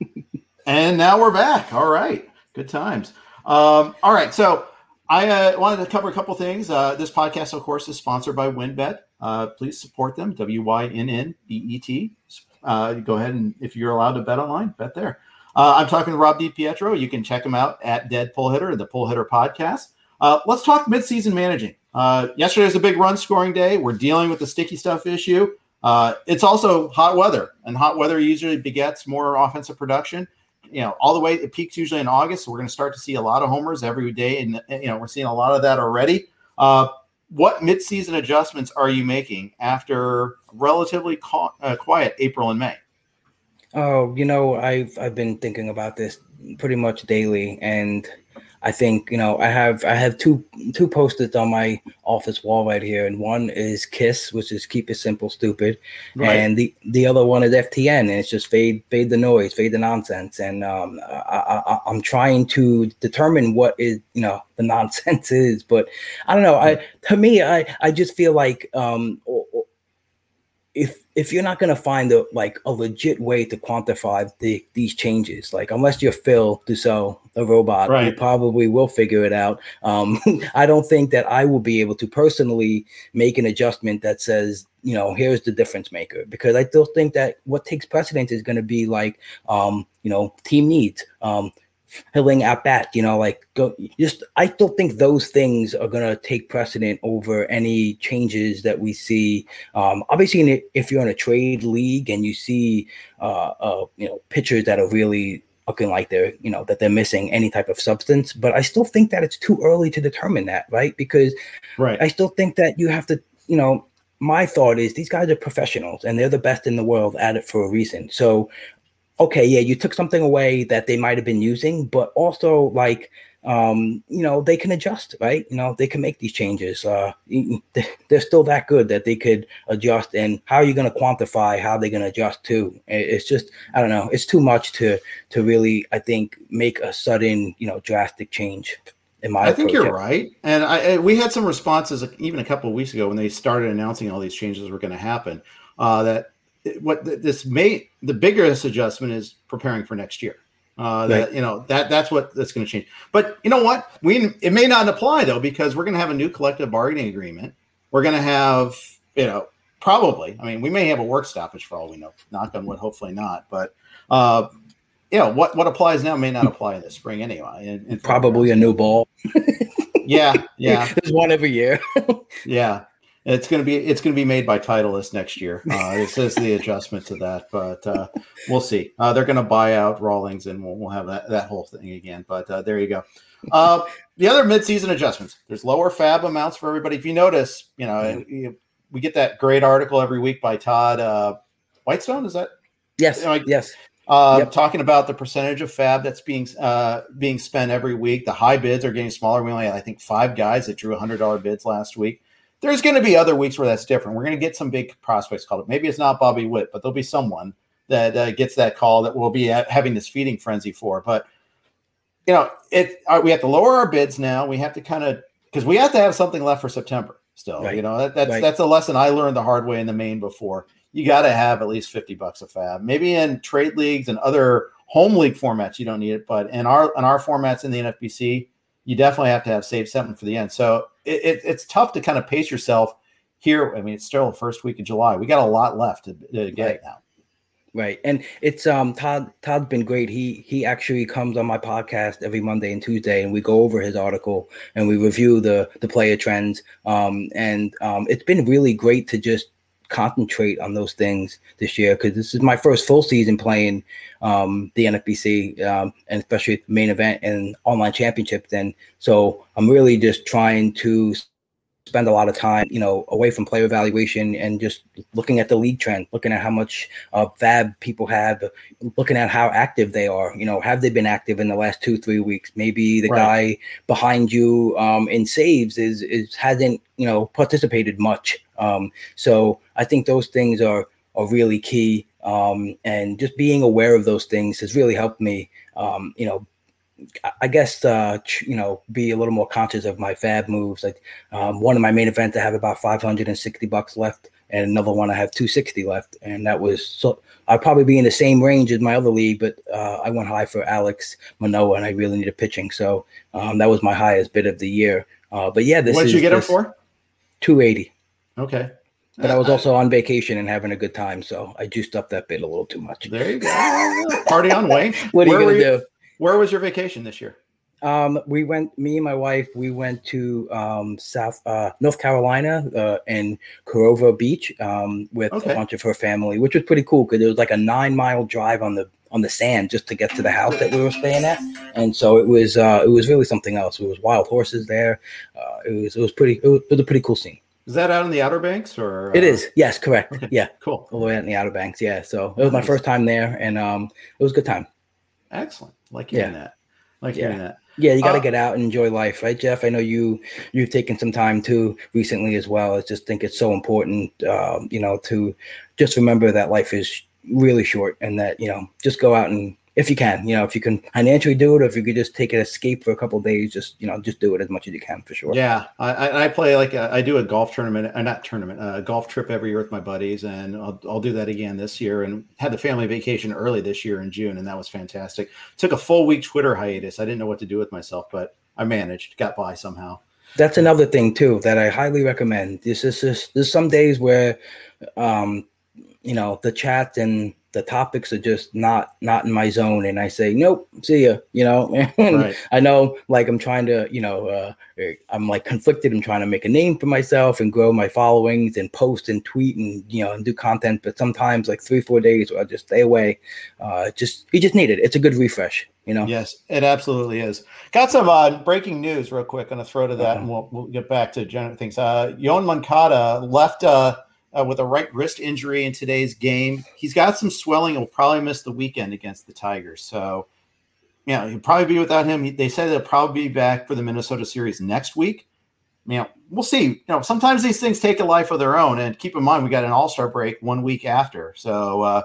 and now we're back. All right. Good times. Um, all right. So I uh, wanted to cover a couple things. Uh, this podcast, of course, is sponsored by WynnBET. Uh, please support them. W Y N N B E T. uh, go ahead and if you're allowed to bet online, bet there. Uh, I'm talking to Rob DiPietro. You can check him out at Dead Pull Hitter, and the Pull Hitter podcast. Uh, let's talk midseason managing. Yesterday was a big run scoring day. We're dealing with the sticky stuff issue. Uh, it's also hot weather, and hot weather usually begets more offensive production. You know, all the way it peaks usually in August. So we're going to start to see a lot of homers every day, and you know we're seeing a lot of that already. Uh, what midseason adjustments are you making after relatively ca- uh, quiet April and May? Oh, you know, I've I've been thinking about this pretty much daily, and I think you know I have I have two two posters on my office wall right here, and one is Kiss, which is keep it simple, stupid, right. and the the other one is FTN, and it's just fade fade the noise, fade the nonsense, and um, I, I, I'm trying to determine what is you know the nonsense is, but I don't know. I to me, I I just feel like um, if if you're not going to find a like a legit way to quantify the these changes, like unless you're Phil Dussault, a robot, right. you probably will figure it out. Um, I don't think that I will be able to personally make an adjustment that says, you know, here's the difference maker, because I still think that what takes precedence is going to be like, um, you know, team needs. Um, Hilling at bat, you know, like go just I still think those things are gonna take precedent over any changes that we see. Um, obviously, if you're in a trade league and you see, uh, uh, you know, pitchers that are really looking like they're, you know, that they're missing any type of substance, but I still think that it's too early to determine that, right? Because, right, I still think that you have to, you know, my thought is these guys are professionals and they're the best in the world at it for a reason. So okay, yeah, you took something away that they might have been using, but also like um, you know, they can adjust, right? You know, they can make these changes. Uh, they're still that good that they could adjust. And how are you going to quantify how they're going to adjust to? It's just, I don't know, it's too much to to really, I think, make a sudden, you know, drastic change. In my I think you're right, and I, we had some responses even a couple of weeks ago when they started announcing all these changes were going to happen. Uh, that what this may the biggest adjustment is preparing for next year. Uh, that right. you know that that's what that's going to change. But you know what? We it may not apply though because we're going to have a new collective bargaining agreement. We're going to have you know probably. I mean, we may have a work stoppage for all we know. Knock on wood. Hopefully not. But uh, you know what what applies now may not apply in the spring anyway. In probably a new ball. yeah, yeah. There's one every year. yeah. It's going to be it's going to be made by Titleist next year. Uh, it says the adjustment to that, but uh, we'll see. Uh, they're going to buy out Rawlings, and we'll, we'll have that, that whole thing again. But uh, there you go. Uh, the other midseason adjustments. There's lower FAB amounts for everybody. If you notice, you know mm-hmm. we get that great article every week by Todd uh, Whitestone. Is that yes? You know, yes. Uh, yep. Talking about the percentage of fab that's being uh, being spent every week. The high bids are getting smaller. We only had, I think, five guys that drew hundred dollar bids last week there's going to be other weeks where that's different. We're going to get some big prospects called. It. Maybe it's not Bobby Witt, but there'll be someone that uh, gets that call that we'll be having this feeding frenzy for. But you know, it uh, we have to lower our bids now. We have to kind of because we have to have something left for September still. Right. You know, that, that's right. that's a lesson I learned the hard way in the main before. You got to have at least 50 bucks a fab. Maybe in trade leagues and other home league formats, you don't need it, but in our in our formats in the NFBC, you definitely have to have saved something for the end. So it, it, it's tough to kind of pace yourself here. I mean, it's still the first week of July. We got a lot left to, to get right. now. Right. And it's um Todd Todd's been great. He he actually comes on my podcast every Monday and Tuesday and we go over his article and we review the the player trends. Um and um it's been really great to just concentrate on those things this year because this is my first full season playing um, the NFBC um, and especially main event and online championships. And so I'm really just trying to spend a lot of time, you know, away from player evaluation and just looking at the league trend, looking at how much uh, FAAB people have, looking at how active they are. You know, have they been active in the last two, three weeks? Maybe the right. guy behind you um, in saves is is hasn't you know participated much. Um, so I think those things are are really key. Um, and just being aware of those things has really helped me. Um, you know, I guess uh, you know be a little more conscious of my fab moves. Like um, one of my main events, I have about 560 bucks left, and another one I have 260 left, and that was so I'd probably be in the same range as my other league, but uh, I went high for Alex Manoah, and I really needed pitching, so um, that was my highest bid of the year. Uh, but yeah, this what did you get him for? 280. Okay. But I was also on vacation and having a good time, so I juiced up that bit a little too much. There you go. Party on, Wayne. what are Where you gonna do? Where was your vacation this year? Um, we went, me and my wife, we went to um, South uh, North Carolina uh, in Carova Beach um, with Okay. a bunch of her family, which was pretty cool because it was like a nine mile drive on the on the sand just to get to the house that we were staying at, and so it was uh, it was really something else. It was wild horses there. Uh, it was it was pretty it was, it was a pretty cool scene. Is that out in the Outer Banks or? It uh, is yes, correct. okay. Yeah, Cool. all the way out in the Outer Banks. Yeah, so it was my first time there, and um, it was a good time. Excellent. Like hearing Yeah. that. Like Yeah. hearing that. Yeah, you got to Uh, get out and enjoy life, right, Jeff? I know you you've taken some time too recently as well. I just think it's so important, um, you know, to just remember that life is really short, and that you know, just go out and if you can, you know, if you can financially do it, or if you could just take an escape for a couple of days, just you know, just do it as much as you can for sure. Yeah, I, I play like a, I do a golf tournament, uh, not tournament, a golf trip every year with my buddies, and I'll, I'll do that again this year. And had the family vacation early this year in June, and that was fantastic. Took a full week Twitter hiatus. I didn't know what to do with myself, but I managed, got by somehow. That's another thing too that I highly recommend. This is just there's some days where, um, you know, the chat and the topics are just not not in my zone, and I say nope, see ya. You know, Right. I know like I'm trying to, you know, uh, I'm like conflicted. I'm trying to make a name for myself and grow my followings and post and tweet and you know and do content. But sometimes like three four days where I just stay away. Uh, just you just need it. It's a good refresh. You know. Yes, it absolutely is. Got some uh, breaking news real quick. Going to throw to that, Okay. and we'll, we'll get back to general things. Uh, Yoan Moncada left uh, uh, with a right wrist injury in today's game. He's got some swelling. He'll probably miss the weekend against the Tigers. So, you know, he'll probably be without him. They said they'll probably be back for the Minnesota series next week. You know, we'll see. You know, sometimes these things take a life of their own. And keep in mind, we got an All Star break one week after. So, uh,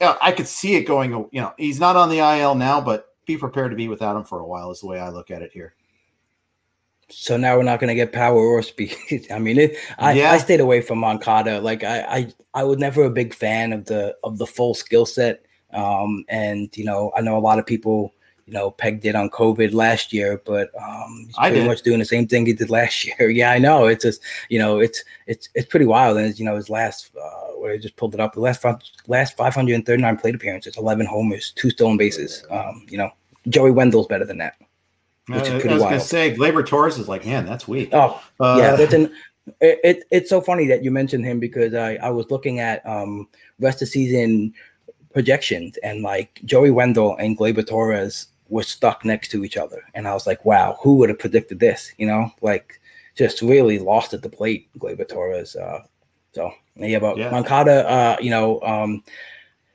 I could see it going. You know, he's not on the IL now, but be prepared to be without him for a while. Is the way I look at it here. So now we're not going to get power or speed. I mean, it, I, Yeah. I stayed away from Moncada. Like I, I, I was never a big fan of the of the full skill set. Um, and you know, I know a lot of people, you know, pegged it on COVID last year, but um, he's pretty much doing the same thing he did last year. yeah, I know. It's just, you know, it's it's it's pretty wild. And you know, his last, uh, where I just pulled it up, the last five, last 539 plate appearances, 11 homers, two stolen bases. Um, you know, Joey Wendle's better than that. Which is Uh, I, I pretty was gonna say, Gleyber Torres is like, man, that's weak. Oh, Uh, yeah, that's an. It, it, it's so funny that you mentioned him because I, I was looking at um rest of season projections and like Joey Wendle and Gleyber Torres were stuck next to each other and I was like wow who would have predicted this you know like just really lost at the plate Gleyber Torres uh so yeah but Yeah. Moncada uh you know um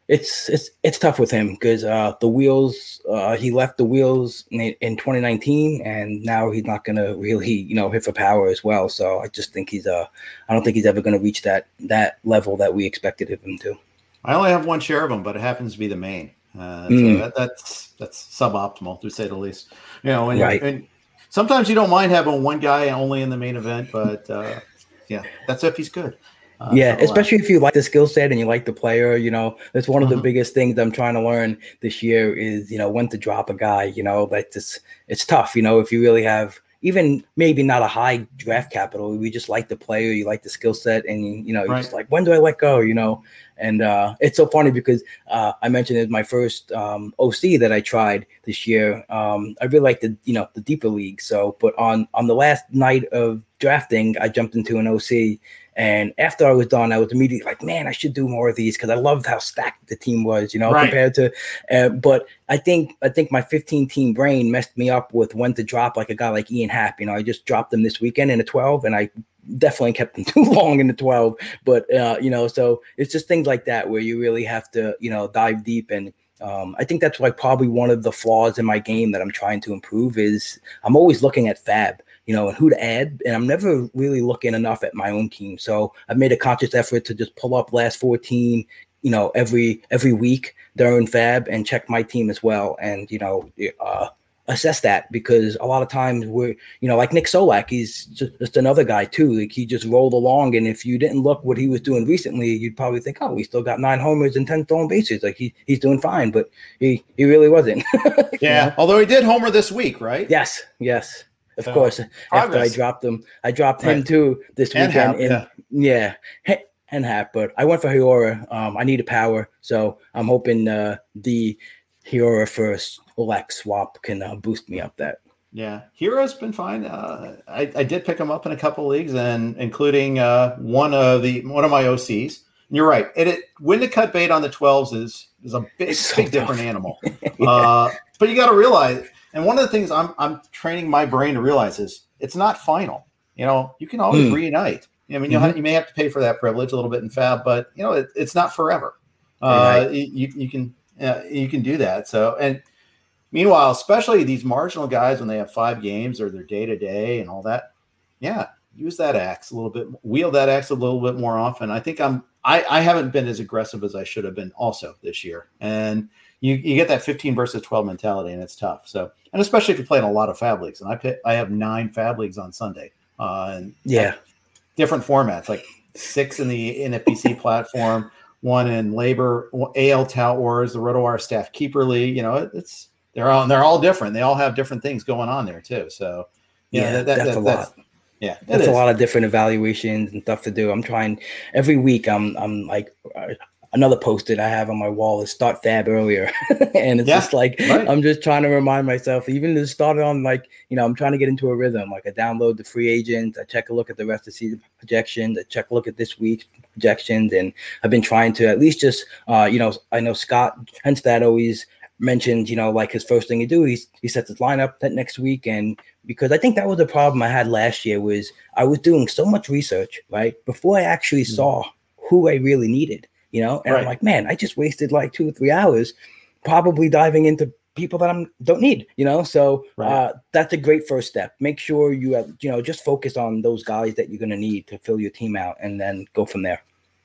it's it's it's tough with him because uh the wheels uh he left the wheels in, in 2019 and now he's not gonna really you know hit for power as well so i just think he's uh i don't think he's ever gonna reach that that level that we expected of him to I only have one share of him, but it happens to be the main. Uh, Mm. so that, that's that's suboptimal to say the least. You know, and, Right. and sometimes you don't mind having one guy only in the main event, but uh, yeah, that's if he's good. Uh, yeah uh, especially if you like the skill set and you like the player you know that's one of the biggest things i'm trying to learn this year is you know when to drop a guy you know like this it's tough you know if you really have even maybe not a high draft capital we just like the player you like the skill set and you know you're Right. just like when do i let go? you know? And uh it's so funny because uh i mentioned it's my first um oc that i tried this year um i really like the you know the deeper league so but on on the last night of drafting i jumped into an oc and after I was done, I was immediately like, man, I should do more of these because I loved how stacked the team was, you know, Right. compared to. Uh, but I think I think my 15 team brain messed me up with when to drop like a guy like Ian Happ. You know, I just dropped him this weekend in a 12, and I definitely kept them too long in the 12. But uh, you know, so it's just things like that where you really have to, you know, dive deep and. Um, I think that's like probably one of the flaws in my game that I'm trying to improve is I'm always looking at Fab you know, and who to add. And I'm never really looking enough at my own team. So I've made a conscious effort to just pull up last 14, you know, every every week during Fab and check my team as well. And, you know, uh assess that because a lot of times we're, you know, like Nick Solak, he's just, just another guy too. Like he just rolled along. And if you didn't look what he was doing recently, you'd probably think, oh, he still got nine homers and 10 stolen bases. Like he, he's doing fine, but he, he really wasn't. You yeah. know? Although he did homer this week, right? Yes, yes, of So, course. After I dropped him, I dropped him too this And weekend Happ, in yeah. Yeah, and hat, but I went for Hiura. Um, I need a power, so I'm hoping uh, the Hiura first Lex swap can uh, boost me up that. Yeah, Hiura's been fine. Uh, I, I did pick him up in a couple leagues, and including uh, one of the one of my OCs. And you're right. It, it when to cut bait on the 12s is is a big so big different animal. yeah. uh, but you got to realize, and one of the things I'm I'm training my brain to realize is it's not final. You know, you can always mm. reunite. I mean, mm-hmm. you may have to pay for that privilege a little bit in Fab, but you know, it, it's not forever. Uh, right. you, you can uh, you can do that. So, and meanwhile, especially these marginal guys when they have five games or their day to day and all that, yeah, use that axe a little bit, wield that axe a little bit more often. I think I'm I, I haven't been as aggressive as I should have been also this year, and you, you get that 15 versus 12 mentality, and it's tough. So, and especially if you're playing a lot of Fab leagues, and I pay, I have nine Fab leagues on Sunday, uh, and yeah, different formats, like six in the NFBC platform, one in LABR, AL Tout Wars, the RotoWire Staff Keeper League. You know, it's they're all they're all different. They all have different things going on there too. So yeah, that, that, that's that, a lot. Yeah, that's a lot of different evaluations and stuff to do. I'm trying every week. I'm I'm like another post-it I have on my wall is start fab earlier. and it's yeah, just like right. I'm just trying to remind myself, even to start on like, you know, I'm trying to get into a rhythm. Like I download the free agent, I check a look at the rest of the season projections, I check a look at this week's projections, and I've been trying to at least just uh, you know, I know Scott Henstad always mentioned, you know, like his first thing to do, he's he sets his lineup that next week. And because I think that was the problem I had last year was I was doing so much research, right? Before I actually mm-hmm. saw who I really needed you know? And right. i'm like man i just wasted like two or three hours probably diving into people that i don't need you know? So right. uh, that's a great first step. Make sure you have you know just focus on those guys that you're going to need to fill your team out and then go from there.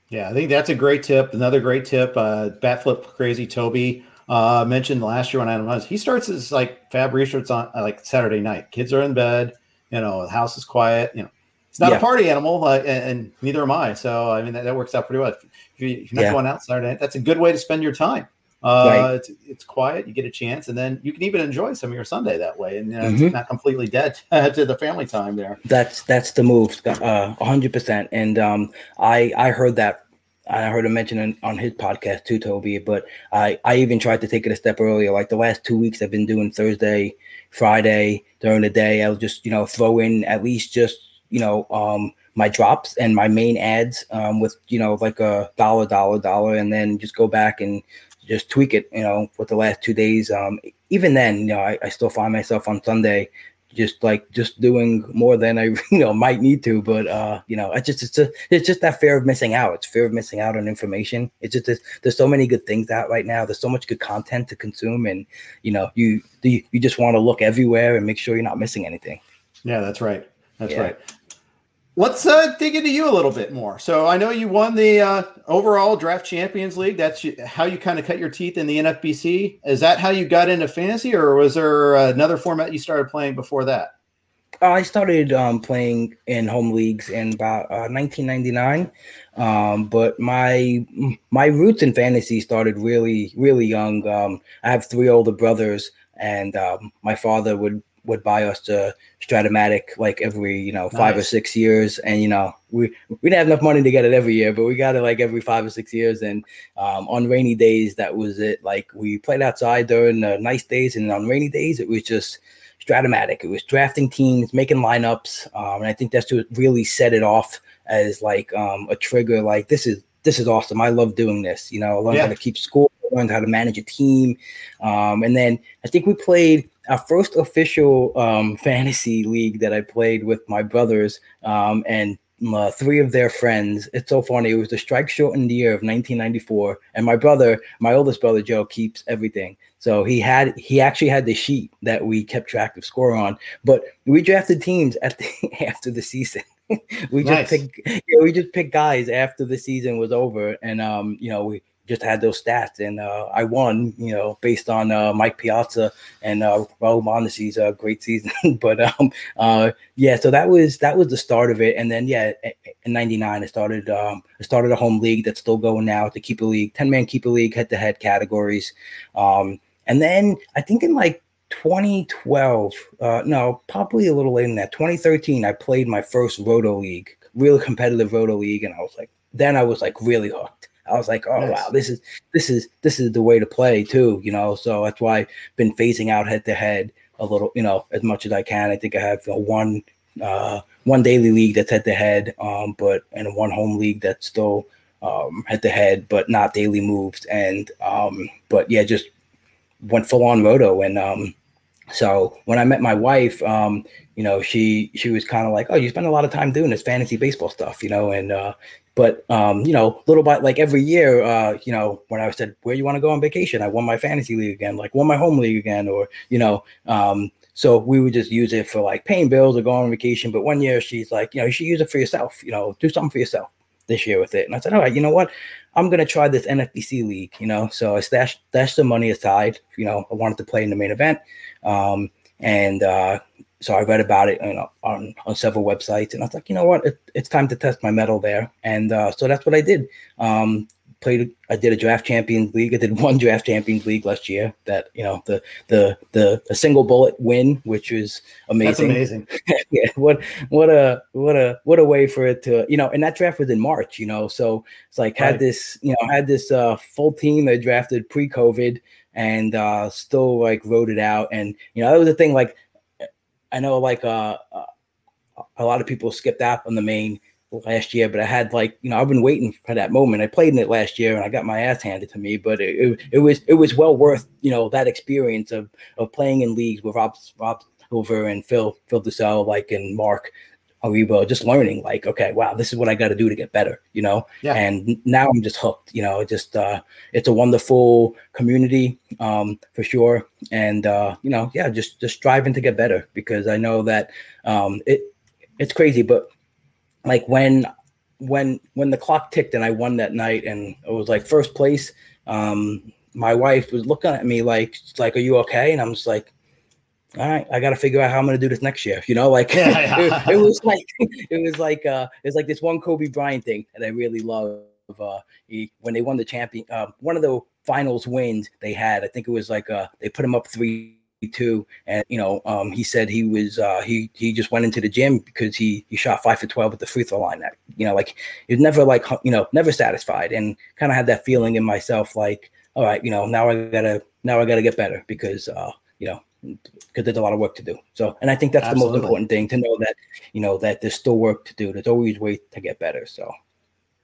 Yeah i think that's a great tip another great tip uh batflip crazy toby uh mentioned last year when i was he starts his like fab research on like saturday night. Kids are in bed you know the house is quiet you know it's not yeah. a party animal, uh, and, and, neither am I. So I mean that, that works out pretty well. If, you, are not yeah. going out Saturday, that's a good way to spend your time. Uh, right. it's, it's quiet, you get a chance, and then you can even enjoy some of your Sunday that way, and you know, mm-hmm. it's not completely dead to the family time there. That's that's the move, uh, hundred percent. And um, I I heard that I heard him mention on his podcast too, Toby. But I, I even tried to take it a step earlier. Like the last two weeks, I've been doing Thursday, Friday during the day. I'll just you know throw in at least just you know um, my drops and my main ads um, with you know like a dollar dollar dollar and then just go back and just tweak it you know for the last two days um, even then you know I, I still find myself on sunday just like just doing more than I you know might need to. But uh, you know, I just it's a, it's just that fear of missing out. It's fear of missing out on information. It's just there's so many good things out right now. There's so much good content to consume, and you know, you you, you just want to look everywhere and make sure you're not missing anything. Yeah, that's right. That's yeah. right. Let's uh, dig into you a little bit more. So I know you won the uh, overall draft champions league. That's how you kind of cut your teeth in the NFBC. Is that how you got into fantasy, or was there another format you started playing before that? I started um, playing in home leagues in about uh, 1999, um, but my my roots in fantasy started really really young. Um, I have three older brothers, and um, my father would would buy us the Strat-O-Matic like every you know five nice. or six years, and you know we we didn't have enough money to get it every year, but we got it like every five or six years. And um, on rainy days, that was it. Like we played outside during the nice days, and on rainy days, it was just Strat-O-Matic. It was drafting teams, making lineups, um, and I think that's what really set it off as like um, a trigger. Like this is this is awesome. I love doing this. You know, I learned yeah. how to keep score, learned how to manage a team, um, and then I think we played our first official um, fantasy league that I played with my brothers um, and uh, three of their friends. It's so funny. It was the strike shortened year of 1994, and my brother, my oldest brother Joe, keeps everything. So he had he actually had the sheet that we kept track of score on. But we drafted teams at the, after the season. we nice. just picked, you know, we just picked guys after the season was over, and um, you know, we just had those stats, and uh, I won. You know, based on uh, Mike Piazza and uh, Raul Mondesi's uh, great season. but um, uh, yeah, so that was that was the start of it, and then yeah, in '99 I started um, I started a home league that's still going now. The keeper league, ten man keeper league, head to head categories, um, and then I think in like 2012, uh, no, probably a little later than that, 2013, I played my first Roto League real competitive roto league, and I was like, then I was like really hooked. I was like, oh Nice. wow, this is this is this is the way to play too, you know. So that's why I've been phasing out head to head a little, you know, as much as I can. I think I have you know, one uh one daily league that's head to head, um, but and one home league that's still um head to head, but not daily moves. And um, but yeah, just went full on roto and um so when I met my wife, um, you know, she she was kind of like, "Oh, you spend a lot of time doing this fantasy baseball stuff, you know." And uh, but um, you know, little by like every year, uh, you know, when I said, "Where you want to go on vacation?" I won my fantasy league again, like won my home league again, or you know, um, so we would just use it for like paying bills or going on vacation. But one year, she's like, "You know, you should use it for yourself. You know, do something for yourself this year with it." And I said, "All right, you know what? I'm gonna try this NFBC league." You know, so I stashed stashed the money aside. You know, I wanted to play in the main event. Um, and uh, so I read about it you know, on on several websites, and I was like, you know what, it, it's time to test my metal there, and uh, so that's what I did. Um, played, I did a draft champions league. I did one draft champions league last year. That you know the the the a single bullet win, which was That's amazing. amazing. yeah, what what a what a what a way for it to you know, and that draft was in March, you know, so it's like had Right. this you know had this uh full team that drafted pre-COVID and uh still like wrote it out, and you know that was the thing. Like I know like uh, uh a lot of people skipped out on the main last year, but I had like you know I've been waiting for that moment. I played in it last year and I got my ass handed to me, but it, it, it was it was well worth you know that experience of of playing in leagues with Rob Rob Silver and Phil Phil Dussault like and Mark Aribo, just learning like okay wow this is what I got to do to get better you know Yeah. and now I'm just hooked you know it just uh it's a wonderful community um for sure and uh you know yeah just just striving to get better because I know that um it it's crazy but like when when when the clock ticked and I won that night and it was like first place, um, my wife was looking at me like like, are you okay? And I'm just like, all right, I gotta figure out how I'm gonna do this next year. You know, like Yeah, yeah. it, it was like it was like uh it's like this one Kobe Bryant thing that I really love. Uh he, when they won the champion uh, one of the finals wins they had, I think it was like uh they put him up three two and you know um he said he was uh he he just went into the gym because he he shot five for 12 at the free throw line that you know like he was never like you know never satisfied and kind of had that feeling in myself like all right you know now i gotta now i gotta get better because uh you know because there's a lot of work to do so and i think that's the most important thing to know that you know that there's still work to do there's always ways to get better so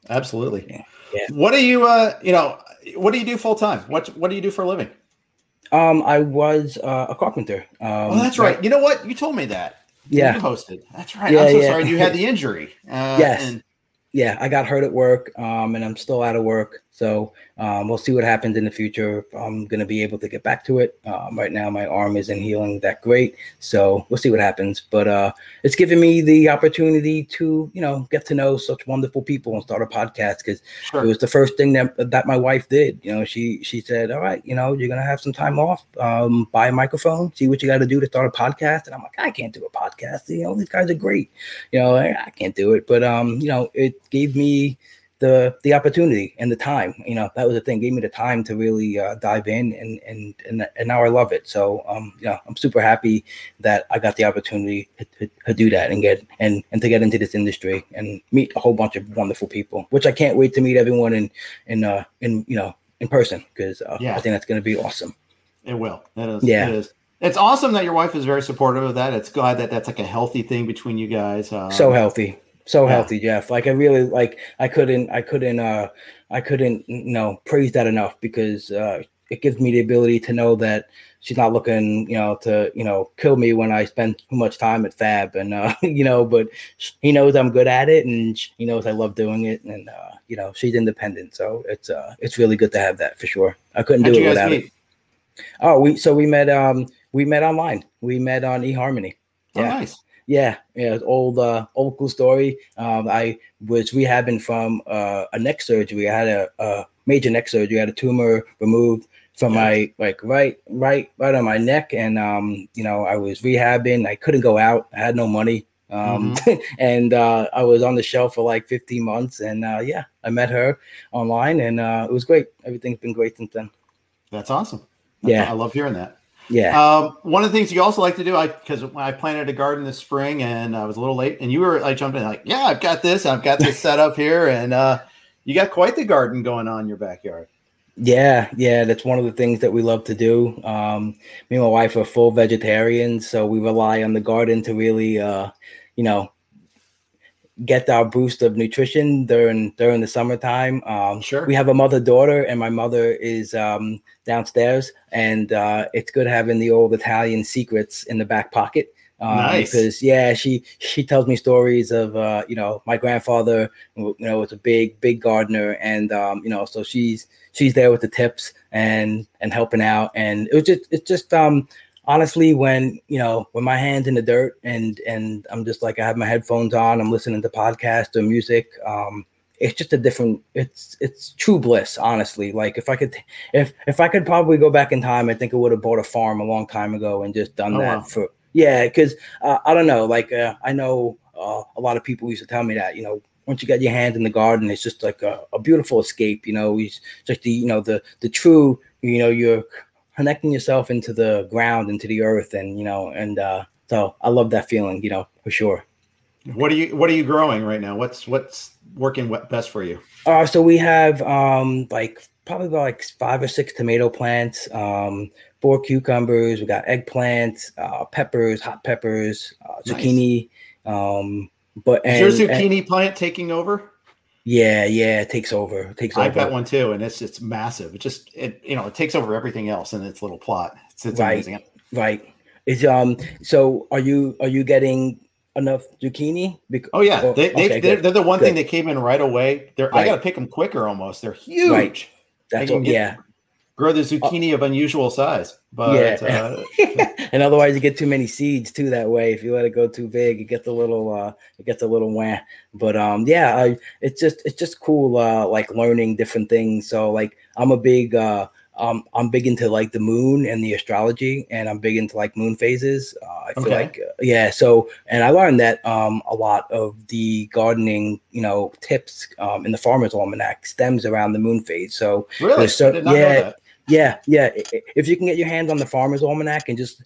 Absolutely. Yeah. Yeah. What do you uh you know what do you do full time? What what do you do for a living? um i was uh, a carpenter um oh, that's right. You know what? You told me that. yeah You hosted. That's right. Yeah, I'm so yeah. sorry you had the injury. Uh, Yes. And yeah, I got hurt at work, um, and I'm still out of work. So um, we'll see what happens in the future. If I'm gonna be able to get back to it. Um, right now, my arm isn't healing that great, so we'll see what happens. But uh, it's given me the opportunity to, you know, get to know such wonderful people and start a podcast because sure. it was the first thing that that my wife did. You know, she she said, "All right, you know, you're gonna have some time off. Um, buy a microphone, see what you got to do to start a podcast." And I'm like, "I can't do a podcast. You know, these guys are great. You know, I, I can't do it." But um, you know, it gave me the the opportunity and the time. You know, that was the thing. Gave me the time to really uh, dive in, and and and and now I love it. So um, yeah, I'm super happy that I got the opportunity to, to, to do that and get and and to get into this industry and meet a whole bunch of wonderful people. Which I can't wait to meet everyone in in uh in you know in person because uh, Yeah. I think that's going to be awesome. It will. It is. Yeah. It is. It's awesome that your wife is very supportive of that. It's glad that that's like a healthy thing between you guys. Um, so healthy so yeah. healthy jeff like i really like i couldn't i couldn't uh i couldn't you know praise that enough because uh it gives me the ability to know that she's not looking you know to you know kill me when i spend too much time at fab and uh you know but he knows i'm good at it and he knows i love doing it and uh you know she's independent so it's uh it's really good to have that for sure i couldn't How'd do it without meet? it oh we so we met um we met online we met on eharmony Oh, Yeah. nice. Yeah, yeah, old, uh, old cool story. Um, I was rehabbing from uh, a neck surgery. I had a, a major neck surgery. I had a tumor removed from Yeah. my like right, right, right on my neck, and um, you know, I was rehabbing. I couldn't go out. I had no money. Um, and uh, I was on the shelf for like 15 months, and uh, yeah, I met her online, and uh, it was great. Everything's been great since then. That's awesome. That's- Yeah. I love hearing that. Yeah. Um, one of the things you also like to do, I because I planted a garden this spring and I was a little late, and you were I jumped in like, yeah, I've got this, I've got this set up here, and uh, you got quite the garden going on in your backyard. Yeah, yeah, that's one of the things that we love to do. Um, me and my wife are full vegetarians, so we rely on the garden to really, uh, you know, get our boost of nutrition during during the summertime. Um, Sure. We have a mother daughter, and my mother is um, downstairs, and uh, it's good having the old Italian secrets in the back pocket. Um, Nice. Because yeah, she she tells me stories of uh, you know my grandfather, you know, was a big big gardener, and um, you know, so she's she's there with the tips and and helping out, and it was just it's just um honestly when you know when my hands in the dirt and and i'm just like i have my headphones on i'm listening to podcasts or music um it's just a different it's it's true bliss honestly like if i could if if i could probably go back in time i think i would have bought a farm a long time ago and just done Oh, that wow. for yeah because uh, i don't know like uh, i know uh, a lot of people used to tell me that you know once you get your hands in the garden it's just like a, a beautiful escape you know it's just the you know the the true you know you're connecting yourself into the ground into the earth and you know and uh so i love that feeling you know for sure What are you What are you growing right now? What's What's working best for you? uh so we have um like probably about like five or six tomato plants um four cucumbers we got eggplants uh peppers hot peppers uh, Nice. zucchini um but and, Is your and- zucchini plant taking over? Yeah yeah it takes over it takes I've over got one too, and it's it's massive. It just it you know it takes over everything else in its little plot. It's, it's Right. amazing. right is um so are you are you getting enough zucchini Bec- Oh yeah, oh, they, they, okay, they're, they're the one thing that came in right away. They're I got to pick them quicker almost. They're huge. Right. That's what, get- yeah. Grow the zucchini of unusual size, but Yeah. uh, and otherwise you get too many seeds too that way. If you let it go too big, it gets a little uh it gets a little wah. But um yeah, I it's just it's just cool uh like learning different things. So like I'm a big uh um I'm big into like the moon and the astrology and I'm big into like moon phases. Uh, I feel Okay. like uh, yeah, so and I learned that um a lot of the gardening, you know, tips um in the farmer's almanac stems around the moon phase. So really, There's cer- I did not yeah. Yeah, yeah. If you can get your hands on the Farmer's Almanac and just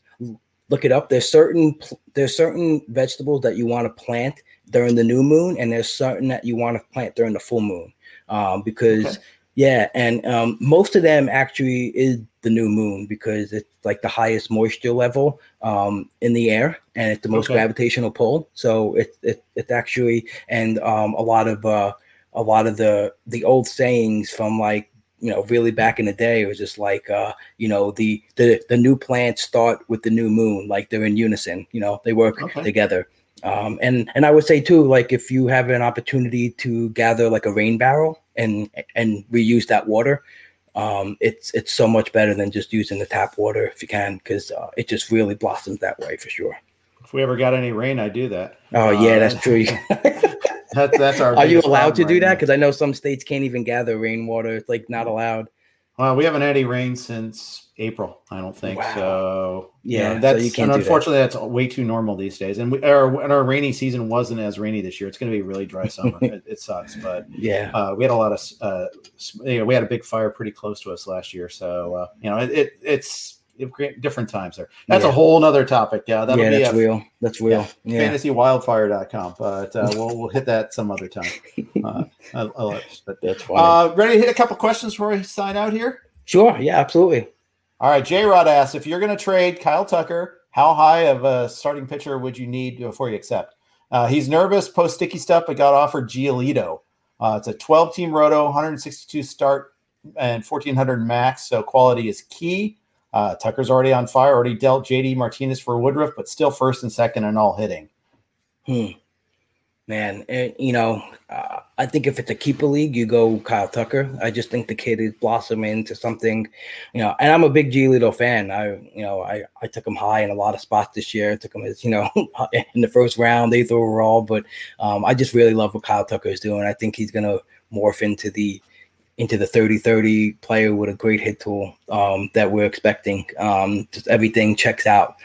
look it up, there's certain there's certain vegetables that you want to plant during the new moon, and there's certain that you want to plant during the full moon. Um, because Okay. yeah, and um, most of them actually is the new moon because it's like the highest moisture level um, in the air, and it's the most Okay. gravitational pull. So it, it it's actually and um, a lot of uh, a lot of the the old sayings from like you know really back in the day it was just like uh you know the the the new plants start with the new moon like they're in unison you know they work Okay. together um and and i would say too like if you have an opportunity to gather like a rain barrel and and reuse that water um it's it's so much better than just using the tap water if you can because uh, it just really blossoms that way for sure If we ever got any rain, I'd do that. oh yeah Uh, that's true That's that's our. are you allowed to do right that because i know some states can't even gather rainwater it's like not allowed Well, we haven't had any rain since April. I don't think Wow. so. you Yeah, know, so that's you can't and do that. unfortunately that's way too normal these days. And we, our and our rainy season wasn't as rainy this year. It's going to be a really dry summer. it, it sucks, but yeah uh, we had a lot of uh, you know, we had a big fire pretty close to us last year. So uh, you know, it, it it's it, great- different times there. That's a whole nother topic. Yeah, that'll yeah, be that's a, real. That's real. Yeah. fantasywildfire.com. But uh, we'll we'll hit that some other time. Uh, I, I love it. But That's funny. uh, ready to hit a couple questions before we sign out here. sure. Yeah, absolutely. All right, J Rod asks if you're going to trade Kyle Tucker, how high of a starting pitcher would you need before you accept? Uh, he's nervous post sticky stuff, but got offered Giolito. Uh, it's a 12 team roto, 162 start and 1400 max, so quality is key. Uh, Tucker's already on fire, already dealt JD Martinez for Woodruff, but still first and second and all hitting. Hmm. Man, and, you know, uh, I think if it's a keeper league, you go Kyle Tucker. I just think the kid is blossoming into something, you know. And I'm a big Giolito fan. I, you know, I I took him high in a lot of spots this year. I took him as you know in the first round, eighth overall. But um, I just really love what Kyle Tucker is doing. I think he's gonna morph into the into the 30-30 player with a great hit tool um, that we're expecting. Um, just everything checks out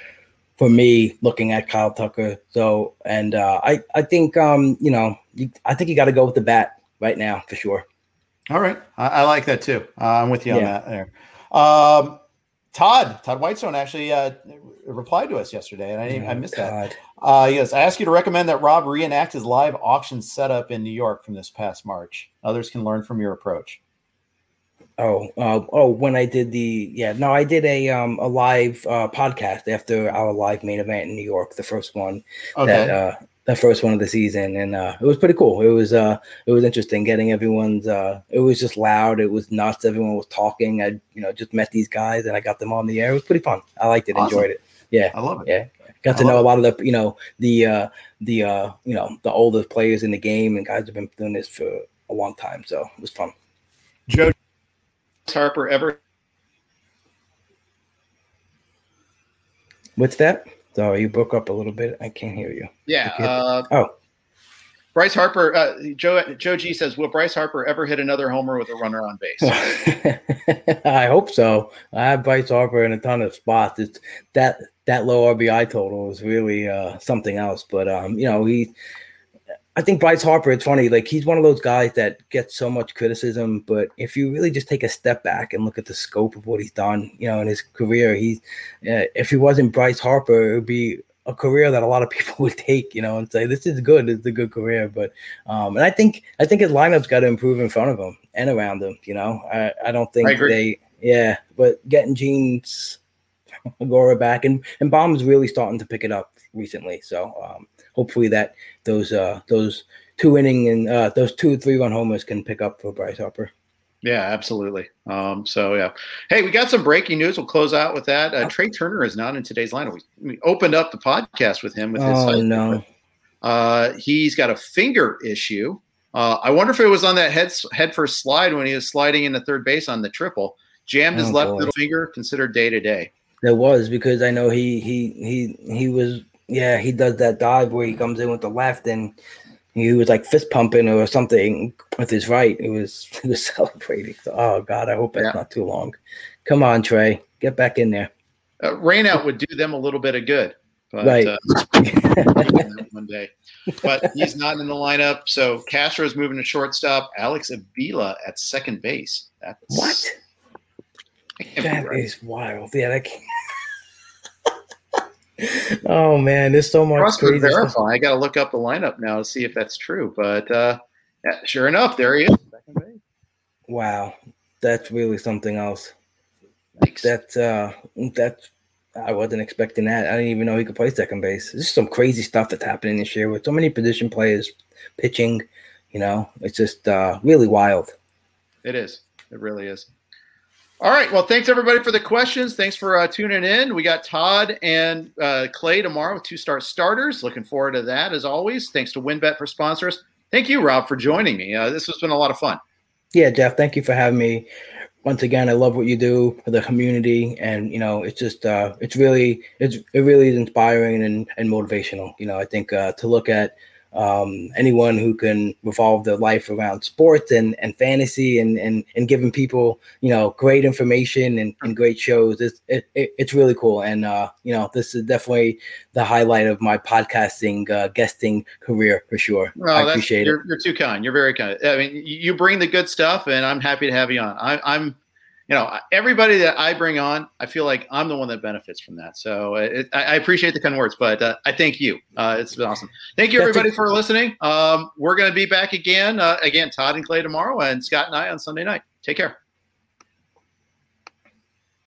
for me looking at Kyle Tucker. So, and uh, I, I think, um, you know, you, I think you got to go with the bat right now for sure. All right. I, I like that too. Uh, I'm with you on that there. Um, Todd, Todd Whitestone actually uh, replied to us yesterday, and I, oh, I missed God. that. Uh, yes, I ask you to recommend that Rob reenact his live auction setup in New York from this past March. Others can learn from your approach. Oh, uh, oh, when I did the yeah, no, I did a um a live uh, podcast after our live main event in New York, the first one okay. that uh the first one of the season, and uh, it was pretty cool. It was uh it was interesting getting everyone's uh it was just loud, it was nuts. Everyone was talking. I you know just met these guys and I got them on the air. It was pretty fun. I liked it, awesome. enjoyed it. Yeah, I love it. Yeah, got to know a lot of the you know the uh the uh you know the older players in the game and guys have been doing this for a long time, so it was fun. Joe Harper ever? What's that? Sorry, you broke up a little bit. I can't hear you. Yeah. Uh, oh. Bryce Harper, uh, Joe Joe G says, "Will Bryce Harper ever hit another homer with a runner on base?" I hope so. I have Bryce Harper in a ton of spots. It's that that low RBI total is really uh, something else. But um, you know, he I think Bryce Harper, it's funny, like he's one of those guys that gets so much criticism, but if you really just take a step back and look at the scope of what he's done, you know, in his career, he's uh, if he wasn't Bryce Harper, it would be a career that a lot of people would take, you know, and say this is good, it's a good career. But um, and I think I think his lineup's got to improve in front of him and around him. You know, I, I don't think I they, yeah, but getting Jean Segura back and and Bohm's really starting to pick it up recently. So um, hopefully that those uh those two inning and uh those two three run homers can pick up for Bryce Harper. Yeah, absolutely. Um, so yeah. Hey, we got some breaking news. We'll close out with that. Uh, Trea Turner is not in today's lineup. We, we opened up the podcast with him with his. Oh no. Uh, he's got a finger issue. Uh, I wonder if it was on that head head first slide when he was sliding into third base on the triple. Jammed his oh, left boy. middle finger. Considered day to day. There was because I know he he he he was yeah, he does that dive where he comes in with the left and he was like fist pumping or something with his right. It was he was celebrating. So, oh God, I hope that's yeah. not too long. Come on, Trey, get back in there. Uh, rain out would do them a little bit of good. But, right. Uh, one day, but he's not in the lineup. So Castro's moving to shortstop. Alex Avila at second base. That's what? That right. is wild. Yeah, that can't oh man, there's so much. Crazy. I got to look up the lineup now to see if that's true. But uh, yeah, sure enough, there he is. Wow, that's really something else. Thanks. That's uh, that's I wasn't expecting that. I didn't even know he could play second base. There's some crazy stuff that's happening this year with so many position players pitching. You know, it's just uh, really wild. It is. It really is. All right. Well, thanks everybody for the questions. Thanks for uh, tuning in. We got Todd and uh, Clay tomorrow with two star starters. Looking forward to that as always. Thanks to WynnBET for sponsors. Thank you, Rob, for joining me. Uh, this has been a lot of fun. Yeah, Jeff. Thank you for having me. Once again, I love what you do for the community, and you know, it's just uh, it's really it's it really is inspiring and, and motivational. You know, I think uh, to look at um, anyone who can revolve their life around sports and, and fantasy and, and, and giving people, you know, great information and, and great shows. It's, it, it, it's really cool. And, uh, you know, this is definitely the highlight of my podcasting, uh, guesting career for sure. Well, I appreciate you're, it. You're too kind. You're very kind. I mean, you bring the good stuff and I'm happy to have you on. I, I'm, you know, everybody that I bring on, I feel like I'm the one that benefits from that. So it, I, appreciate the kind words, but uh, I thank you. Uh, it's been awesome. Thank you, everybody, for listening. Um, we're going to be back again. Uh, again, Todd and Clay tomorrow, and Scott and I on Sunday night. Take care.